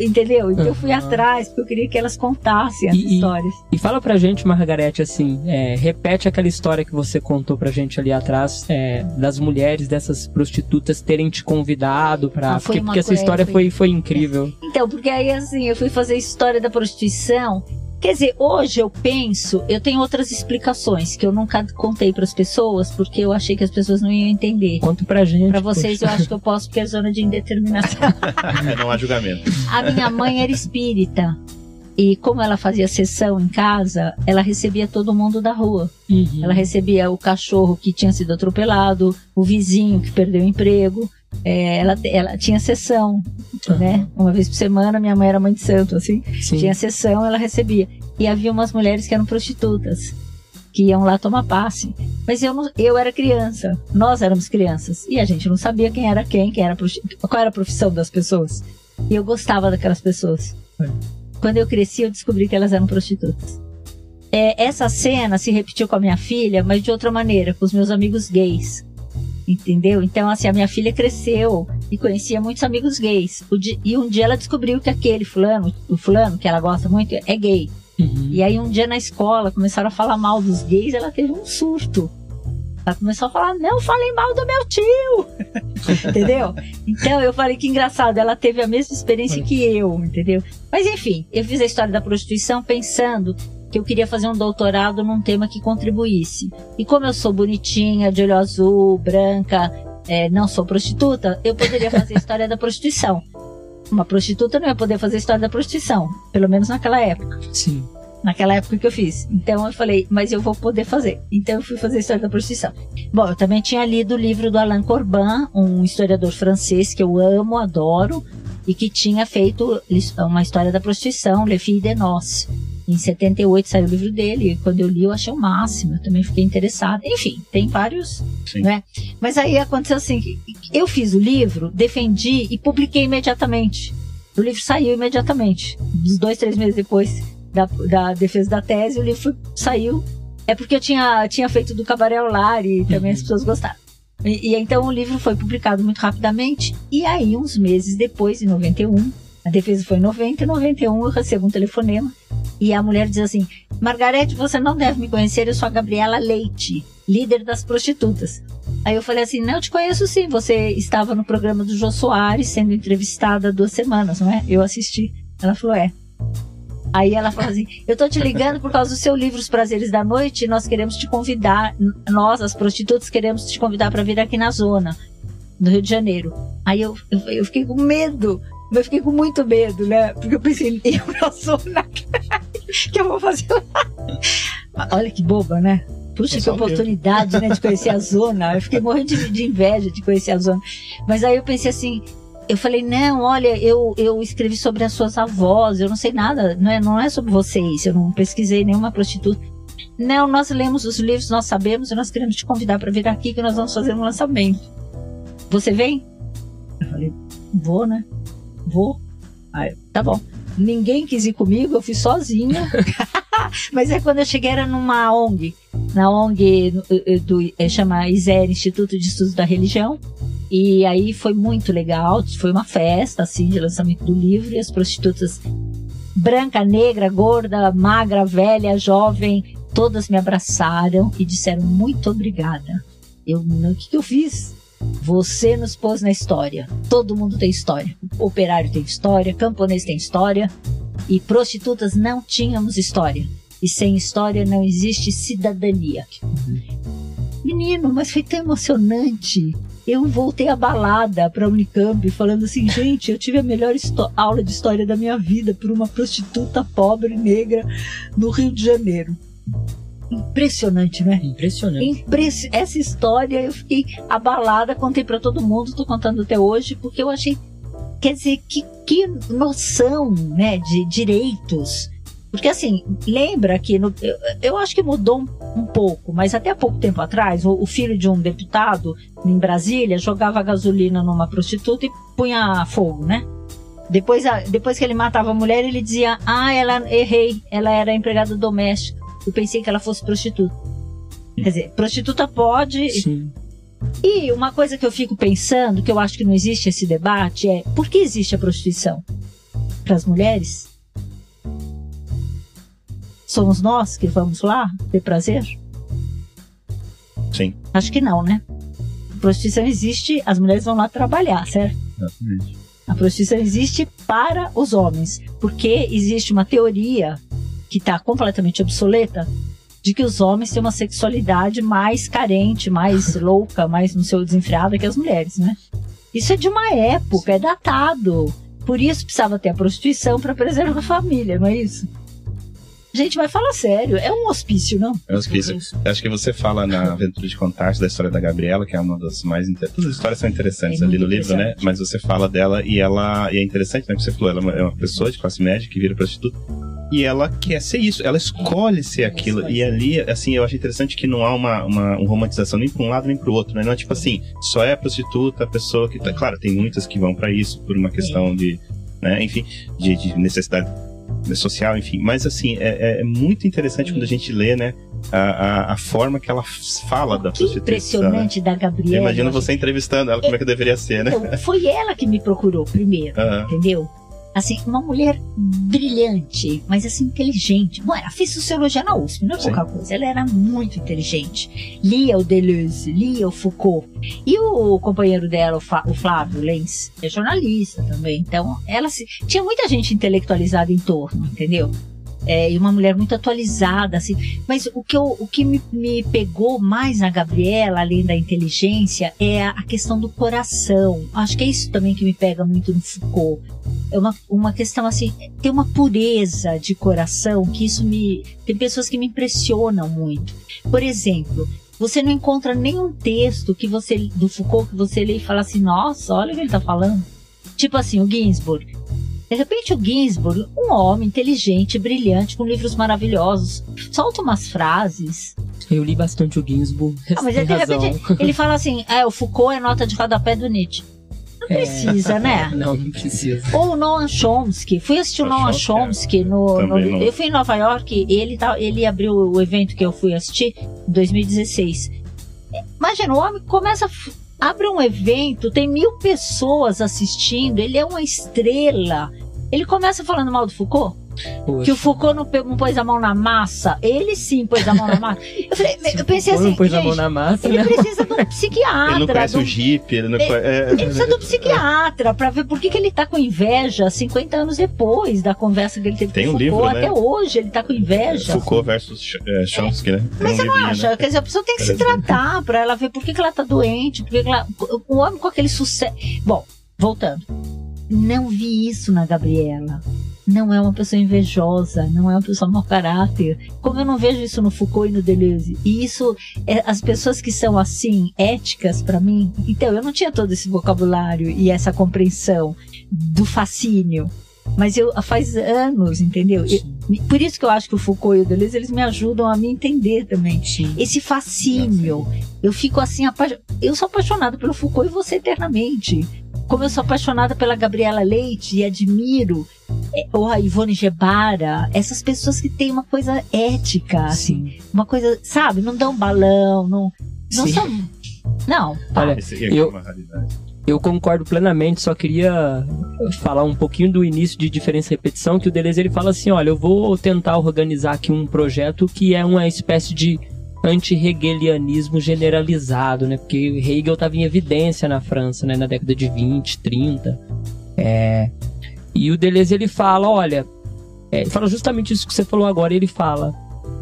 entendeu? Então eu fui atrás, porque eu queria que elas contassem as E- e- histórias. E fala pra gente, Margarete, assim, é, repete aquela história que você contou pra gente ali atrás, é, das mulheres, dessas prostitutas terem te convidado pra. Ah, porque porque essa história foi- foi, foi incrível. Então, porque aí assim, eu fui fazer história da prostituição. Quer dizer, hoje eu penso, eu tenho outras explicações que eu nunca contei para as pessoas, porque eu achei que as pessoas não iam entender. Conta pra gente. Para vocês, poxa. eu acho que eu posso, porque é zona de indeterminação. [LAUGHS] Não há julgamento. A minha mãe era espírita. E como ela fazia sessão em casa, ela recebia todo mundo da rua. Uhum. Ela recebia o cachorro que tinha sido atropelado, o vizinho que perdeu o emprego. É, ela, ela tinha sessão, né? Uma vez por semana, minha mãe era mãe de santo, assim. Sim. Tinha sessão, ela recebia. E havia umas mulheres que eram prostitutas, que iam lá tomar passe. Mas eu, não, eu era criança, nós éramos crianças. E a gente não sabia quem era quem, quem era qual era a profissão das pessoas. E eu gostava daquelas pessoas. É. Quando eu cresci, eu descobri que elas eram prostitutas. É, essa cena se repetiu com a minha filha, mas de outra maneira, com os meus amigos gays. Entendeu? Então, assim, a minha filha cresceu e conhecia muitos amigos gays. E um dia ela descobriu que aquele fulano, o fulano que ela gosta muito, é gay. Uhum. E aí um dia na escola começaram a falar mal dos gays, ela teve um surto. Ela começou a falar, não falei mal do meu tio. [LAUGHS] entendeu? Então eu falei que engraçado, ela teve a mesma experiência que eu, entendeu? Mas enfim, eu fiz a história da prostituição pensando que eu queria fazer um doutorado num tema que contribuísse. E como eu sou bonitinha, de olho azul, branca, é, não sou prostituta, eu poderia fazer a história da prostituição. Uma prostituta não ia poder fazer a história da prostituição, pelo menos naquela época Sim. naquela época que eu fiz. Então eu falei, mas eu vou poder fazer. Então eu fui fazer a história da prostituição. Bom, eu também tinha lido o livro do Alain Corbin, um historiador francês que eu amo, adoro, e que tinha feito uma história da prostituição, Le Fille de Noce. Em 78 saiu o livro dele, e quando eu li eu achei o máximo, eu também fiquei interessada. Enfim, tem vários, Sim. né? Mas aí aconteceu assim, eu fiz o livro, defendi e publiquei imediatamente. O livro saiu imediatamente, uns dois, três meses depois da, da defesa da tese, o livro saiu. É porque eu tinha, tinha feito do Cabaré Lar e também as pessoas gostaram. E, e então o livro foi publicado muito rapidamente. E aí, uns meses depois, em 91, a defesa foi em 90, em 91 eu recebo um telefonema. E a mulher diz assim: Margarete, você não deve me conhecer, eu sou a Gabriela Leite, líder das prostitutas. Aí eu falei assim: Não, eu te conheço sim, você estava no programa do Jô Soares sendo entrevistada há duas semanas, não é? Eu assisti. Ela falou: É. Aí ela falou assim: Eu tô te ligando por causa do seu livro Os Prazeres da Noite nós queremos te convidar, nós, as prostitutas, queremos te convidar para vir aqui na zona, no Rio de Janeiro. Aí eu, eu, eu fiquei com medo, eu fiquei com muito medo, né? Porque eu pensei: Eu na zona, [LAUGHS] que eu vou fazer lá? Olha que boba, né? Puxa, que oportunidade, né, de conhecer a zona. Eu fiquei morrendo de, de inveja de conhecer a zona. Mas aí eu pensei assim, eu falei, não, olha, eu, eu escrevi sobre as suas avós, eu não sei nada, não é, não é sobre vocês, eu não pesquisei nenhuma prostituta. Não, nós lemos os livros, nós sabemos e nós queremos te convidar para vir aqui que nós vamos fazer um lançamento. Você vem? Eu falei, vou, né? Vou. Aí, tá bom. Ninguém quis ir comigo, eu fui sozinha. [LAUGHS] Mas é quando eu cheguei era numa ONG, na ONG no- eh, do eh, chama ISER, Instituto de Estudos da Religião. E aí foi muito legal, foi uma festa assim de lançamento do livro e as prostitutas branca, negra, gorda, magra, velha, jovem, todas me abraçaram e disseram muito obrigada. Eu, o que, que eu fiz? Você nos pôs na história. Todo mundo tem história. Operário tem história, camponês tem história. E prostitutas não tínhamos história. E sem história não existe cidadania. Menino, mas foi tão emocionante. Eu voltei abalada para a Unicamp falando assim, gente, eu tive a melhor aula de história da minha vida por uma prostituta pobre negra no Rio de Janeiro. Impressionante, né? Impressionante. Impressi- Essa história eu fiquei abalada, contei pra todo mundo, tô contando até hoje, porque eu achei. Quer dizer, que, que noção né, de direitos. Porque assim, lembra que no- eu, eu acho que mudou um, um pouco, mas até há pouco tempo atrás, o, o filho de um deputado em Brasília jogava gasolina numa prostituta e punha fogo, né? Depois, a- depois que ele matava a mulher, ele dizia: Ah, ela errei, ela era empregada doméstica. Eu pensei que ela fosse prostituta. Quer dizer, prostituta pode, Sim. E uma coisa que eu fico pensando, que eu acho que não existe esse debate, é por que existe a prostituição? Para as mulheres? Somos nós que vamos lá ter prazer? Sim. Acho que não, né? A prostituição existe, as mulheres vão lá trabalhar, certo? Exatamente. A prostituição existe para os homens, porque existe uma teoria que está completamente obsoleta de que os homens têm uma sexualidade mais carente, mais [LAUGHS] louca, mais no seu desenfreada que as mulheres, né? Isso é de uma época, é datado. Por isso precisava ter a prostituição para preservar a família, não é isso? Gente, vai falar sério, é um hospício, não? É um hospício. Acho que você fala na [LAUGHS] Aventura de Contatos da história da Gabriela, que é uma das mais interessantes. Todas as histórias são interessantes É ali no livro, né? Mas você fala dela e ela. E é interessante, né? Que você falou, ela é uma- é uma pessoa de classe média que vira prostituta. E ela quer ser isso, ela escolhe ser aquilo. escolhe E ali, assim, eu acho interessante que não há uma, uma, uma romantização nem para um lado nem para o outro, né? Não é tipo assim, só é a prostituta a pessoa que tá. Claro, tem muitas que vão para isso por uma questão de. Né? Enfim, de, de necessidade social, enfim. Mas assim, é, é- é muito interessante quando a gente lê, né? A, a, a forma que ela fala da Que prostituição. né? impressionante da Eu Gabriela. imagino você entrevistando ela, como é que deveria ser, né? Então, foi ela que me procurou primeiro, [LAUGHS] entendeu? Assim, uma mulher brilhante, mas assim, inteligente. Bom, ela fez sociologia na USP, não é pouca coisa. Ela era muito inteligente. Lia o Deleuze, lia o Foucault. E o companheiro dela, o, Fa- o Flávio Lenz, é jornalista também. Então, ela se... tinha muita gente intelectualizada em torno, entendeu? É, e uma mulher muito atualizada, assim. Mas o que, eu- o que me, me pegou mais na Gabriela, além da inteligência, é a, a questão do coração. Acho que é isso também que me pega muito no Foucault. É uma, uma questão assim, tem uma pureza de coração que isso me. Tem pessoas que me impressionam muito. Por exemplo, você não encontra nenhum texto que você do Foucault que você lê e fala assim, nossa, olha o que ele tá falando. Tipo assim, o Ginsburg. De repente o Ginsburg, um homem inteligente, brilhante, com livros maravilhosos, solta umas frases. Eu li bastante o Ginsburg. Ah, mas tem de razão. repente ele fala assim, é, o Foucault é nota de rodapé do Nietzsche. Não precisa, né? [LAUGHS] Não, não precisa. Ou o Noam Chomsky. Fui assistir o Noam Chomsky, Chomsky no, no-. Eu fui em Nova York e ele, tá, ele abriu o evento que eu fui assistir em 2016. Imagina, o homem começa. Abre um evento, tem mil pessoas assistindo, ele é uma estrela. Ele começa falando mal do Foucault? Poxa. Que o Foucault não, pe- não pôs a mão na massa. Ele sim pôs a mão na massa. Eu, falei, eu pensei assim, pôs a mão gente, na massa, ele né? precisa de um psiquiatra. Ele não conhece um o Jeep, ele não Ele- é, ele precisa de um psiquiatra pra ver por que, que ele tá com inveja 50 anos depois da conversa que ele teve Tem com um o Foucault. livro, né? Até hoje ele tá com inveja. Foucault versus Ch- é, Chomsky, né? Tem Mas um você não livrinho, acha? né? Quer dizer, a pessoa tem que se tratar pra ela ver por que, que ela tá doente, por que, que ela. O homem com aquele sucesso. Bom, voltando. Não vi isso na Gabriela. Não é uma pessoa invejosa, não é uma pessoa mau caráter. Como eu não vejo isso no Foucault e no Deleuze. E isso, é, as pessoas que são assim, éticas pra mim. Então, eu não tinha todo esse vocabulário e essa compreensão do fascínio. Mas eu faz anos, entendeu? Eu- por isso que eu acho que o Foucault e o Deleuze, eles me ajudam a me entender também Sim. esse fascínio. Eu fico assim, apa- eu sou apaixonada pelo Foucault e você eternamente. Como eu sou apaixonada pela Gabriela Leite e admiro, é, ou a Ivone Gebara, essas pessoas que têm uma coisa ética, assim, Sim. uma coisa, sabe, não dão balão, não, não Sim. são. Não, Olha, Esse aqui é eu-. Eu concordo plenamente, só queria falar um pouquinho do início de diferença e repetição, que o Deleuze ele fala assim, olha, eu vou tentar organizar aqui um projeto que é uma espécie de anti-hegelianismo generalizado, né? Porque Hegel estava em evidência na França, né? Na década de 20, 30. É... E o Deleuze ele fala, olha, é, ele fala justamente isso que você falou agora, ele fala,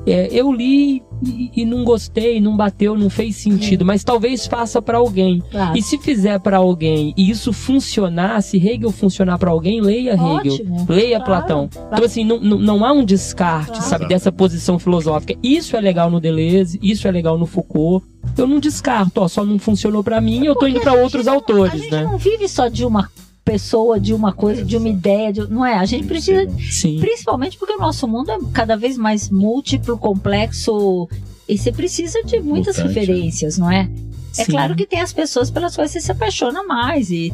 é, eu li e, e não gostei, não bateu, não fez sentido, mas talvez faça para alguém. claro. E se fizer pra alguém e isso funcionar, se Hegel funcionar pra alguém, leia Hegel. Ótimo. Leia Claro, Platão. claro. Então, assim, não, não, há um descarte, sabe, dessa posição filosófica. Isso é legal no Deleuze, isso é legal no Foucault. Eu não descarto, ó, só não funcionou pra mim, eu tô indo pra a gente outros não- A autores, gente né? não vive só de uma pessoa, de uma coisa, de uma ideia, de- não é? A gente precisa Sim. Principalmente porque o nosso mundo é cada vez mais múltiplo, complexo, e você precisa de muitas Mutante, referências, não é? É Sim. claro que tem as pessoas pelas quais você se apaixona mais. E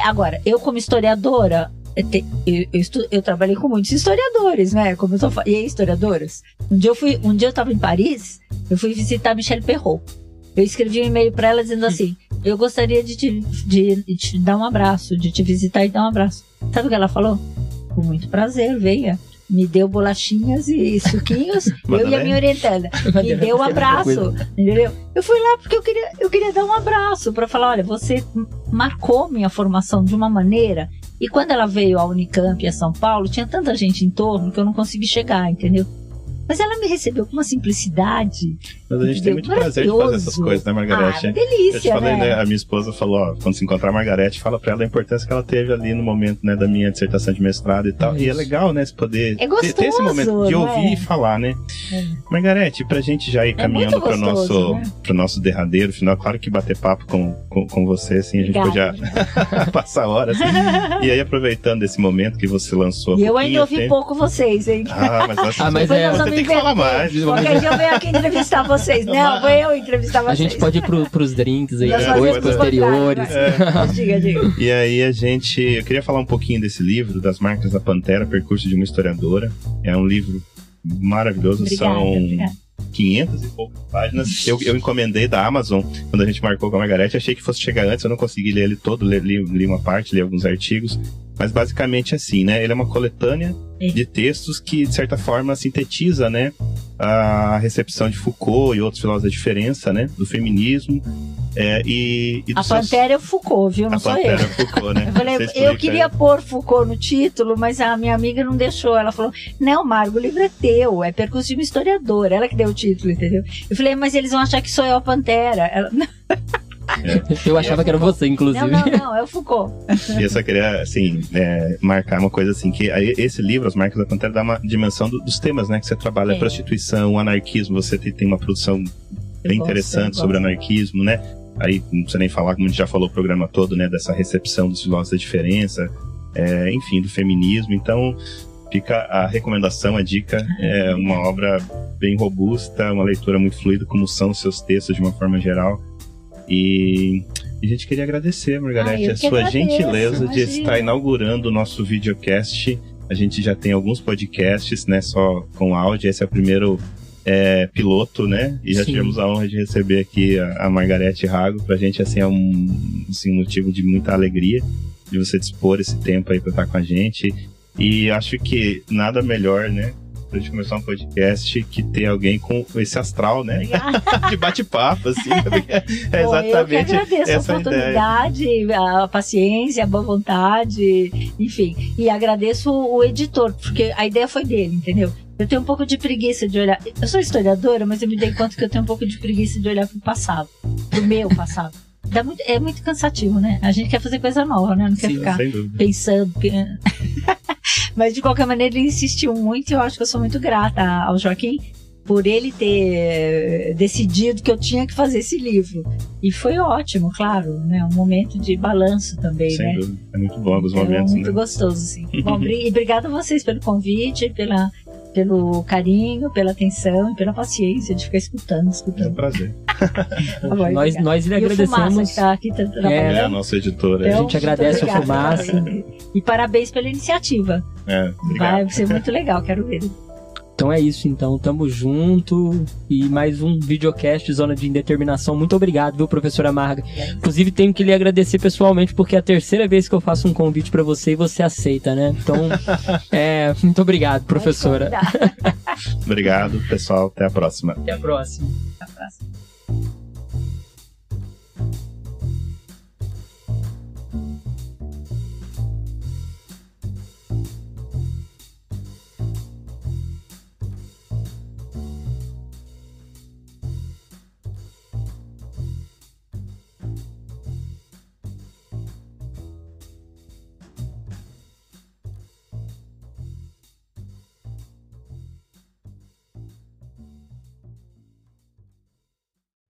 agora, eu como historiadora, eu, eu, eu estu- eu trabalhei com muitos historiadores, né? Como eu tô e aí, historiadoras. Um dia eu fui, um dia eu estava em Paris, eu fui visitar Michel Perrault. Eu escrevi um e-mail para ela dizendo assim: eu gostaria de te, de, de te dar um abraço, de te visitar e dar um abraço. Sabe o que ela falou? Com muito prazer, venha me deu bolachinhas e suquinhos, [LAUGHS] eu e a minha orientada. [LAUGHS] Me deu um abraço, entendeu? Eu fui lá porque eu queria, eu queria dar um abraço para falar, olha, você marcou minha formação de uma maneira. E quando ela veio à Unicamp e a São Paulo, tinha tanta gente em torno que eu não consegui chegar, entendeu? Mas ela me recebeu com uma simplicidade. Mas a gente tem muito prazer de fazer essas coisas, né, Margarete? Ah, delícia, Eu te falei, né? né? A minha esposa falou, ó, quando se encontrar a Margarete, fala pra ela a importância que ela teve ali no momento, né, da minha dissertação de mestrado e tal. É e é legal, né, se poder É ter, ter esse gostoso, momento de ouvir é? e falar, né? É. Margarete, pra gente já ir caminhando muito pro gostoso, nosso, né? pro nosso derradeiro final, claro que bater papo com, com, com você, assim, a gente Obrigada. podia [LAUGHS] passar horas. e aí, aproveitando esse momento que você lançou E eu ainda ouvi tempo- pouco vocês, hein? Ah, mas, nós- Ah, mas é- tem que falar mais. Qualquer dia eu venho aqui entrevistar vocês. Não, vou eu entrevistar A vocês. gente pode ir pro, pros drinks aí, É, depois, posteriores. contrário, vai. Diga, diga. E aí a gente. Eu queria falar um pouquinho desse livro, das marcas da Pantera, Percurso de uma Historiadora. É um livro maravilhoso, Obrigada, são obrigada. 500 e poucas páginas. Eu, eu encomendei da Amazon quando a gente marcou com a Margarete. Achei que fosse chegar antes, eu não consegui ler ele todo, li, li uma parte, li alguns artigos. Mas basicamente assim, né? Ele é uma coletânea É. de textos que, de certa forma, sintetiza, né? A recepção de Foucault e outros filósofos da diferença, né? Do feminismo. é, e, e A Pantera é o Foucault, viu? Não a sou Pantera eu. Foucault, né? [LAUGHS] Eu falei, eu queria aí. pôr Foucault no título, mas a minha amiga não deixou. Ela falou: Não, Margo, o livro é teu, é percurso de uma historiadora. Ela que deu o título, entendeu? Eu falei, mas eles vão achar que sou eu a Pantera. Ela, [LAUGHS] não, Eu achava que era você, inclusive. não, não, não, é o Foucault. E eu só queria, assim, é, marcar uma coisa assim, que esse livro, As Marcas da Pantera, dá uma dimensão do- dos temas, né? Que você trabalha, É. prostituição, anarquismo, você tem, tem uma produção bem gosto, interessante eu sobre gosto. anarquismo, né? Aí não precisa nem falar, como a gente já falou o programa todo, né? Dessa recepção dos filósofos da diferença, é, enfim, do feminismo. Então, fica a recomendação, a dica, é uma obra bem robusta, uma leitura muito fluida, como são os seus textos de uma forma geral. E a gente queria agradecer, Ah, Margarete, eu a sua agradeço, gentileza de imagina. estar inaugurando o nosso videocast. A gente já tem alguns podcasts, né, só com áudio. Esse é o primeiro é, piloto, né? E já Sim. tivemos a honra de receber aqui a, a Margarete Rago. Pra gente, assim, é um, assim, um motivo de muita alegria de você dispor esse tempo aí pra estar com a gente. E acho que nada melhor, né? Pra gente começar um podcast que ter alguém com esse astral, né? [LAUGHS] De bate-papo, assim. [LAUGHS] porque é Bom, eu que exatamente agradeço a essa ideia. oportunidade, a paciência, a boa vontade, enfim. E agradeço o editor, porque a ideia foi dele, entendeu? Eu tenho um pouco de preguiça de olhar. Eu sou historiadora, mas eu me dei conta que eu tenho um pouco de preguiça de olhar pro passado, pro meu passado. Dá muito, é muito cansativo, né? A gente quer fazer coisa nova, né? Não quer Sim, ficar pensando. [LAUGHS] [LAUGHS] Mas de qualquer maneira ele insistiu muito e eu acho que eu sou muito grata ao Joaquim por ele ter decidido que eu tinha que fazer esse livro. E foi ótimo, claro, né? Um momento de balanço também, Sem né? dúvida. É muito bom alguns Então, momentos, muito né? gostoso, sim. Bom, [LAUGHS] e obrigada a vocês pelo convite, pela, pelo carinho, pela atenção e pela paciência de ficar escutando, É um escutando. prazer. [LAUGHS] Tá bom, nós, obrigada. nós lhe E o Fumaça, agradecemos. que tá aqui tá trabalhando. É a nossa editora. Então, A gente agradece o obrigada Fumaça. também. E parabéns pela iniciativa. É, obrigado. Vai ser muito legal, quero ver. Então é isso, então. Tamo junto. E mais um videocast Zona de Indeterminação. Muito obrigado, viu, professora Marga? Inclusive, tenho que lhe agradecer pessoalmente, porque é a terceira vez que eu faço um convite pra você e você aceita, né? Então, [LAUGHS] é, muito obrigado, professora. [LAUGHS] Obrigado, pessoal. Até a próxima. Até a próxima.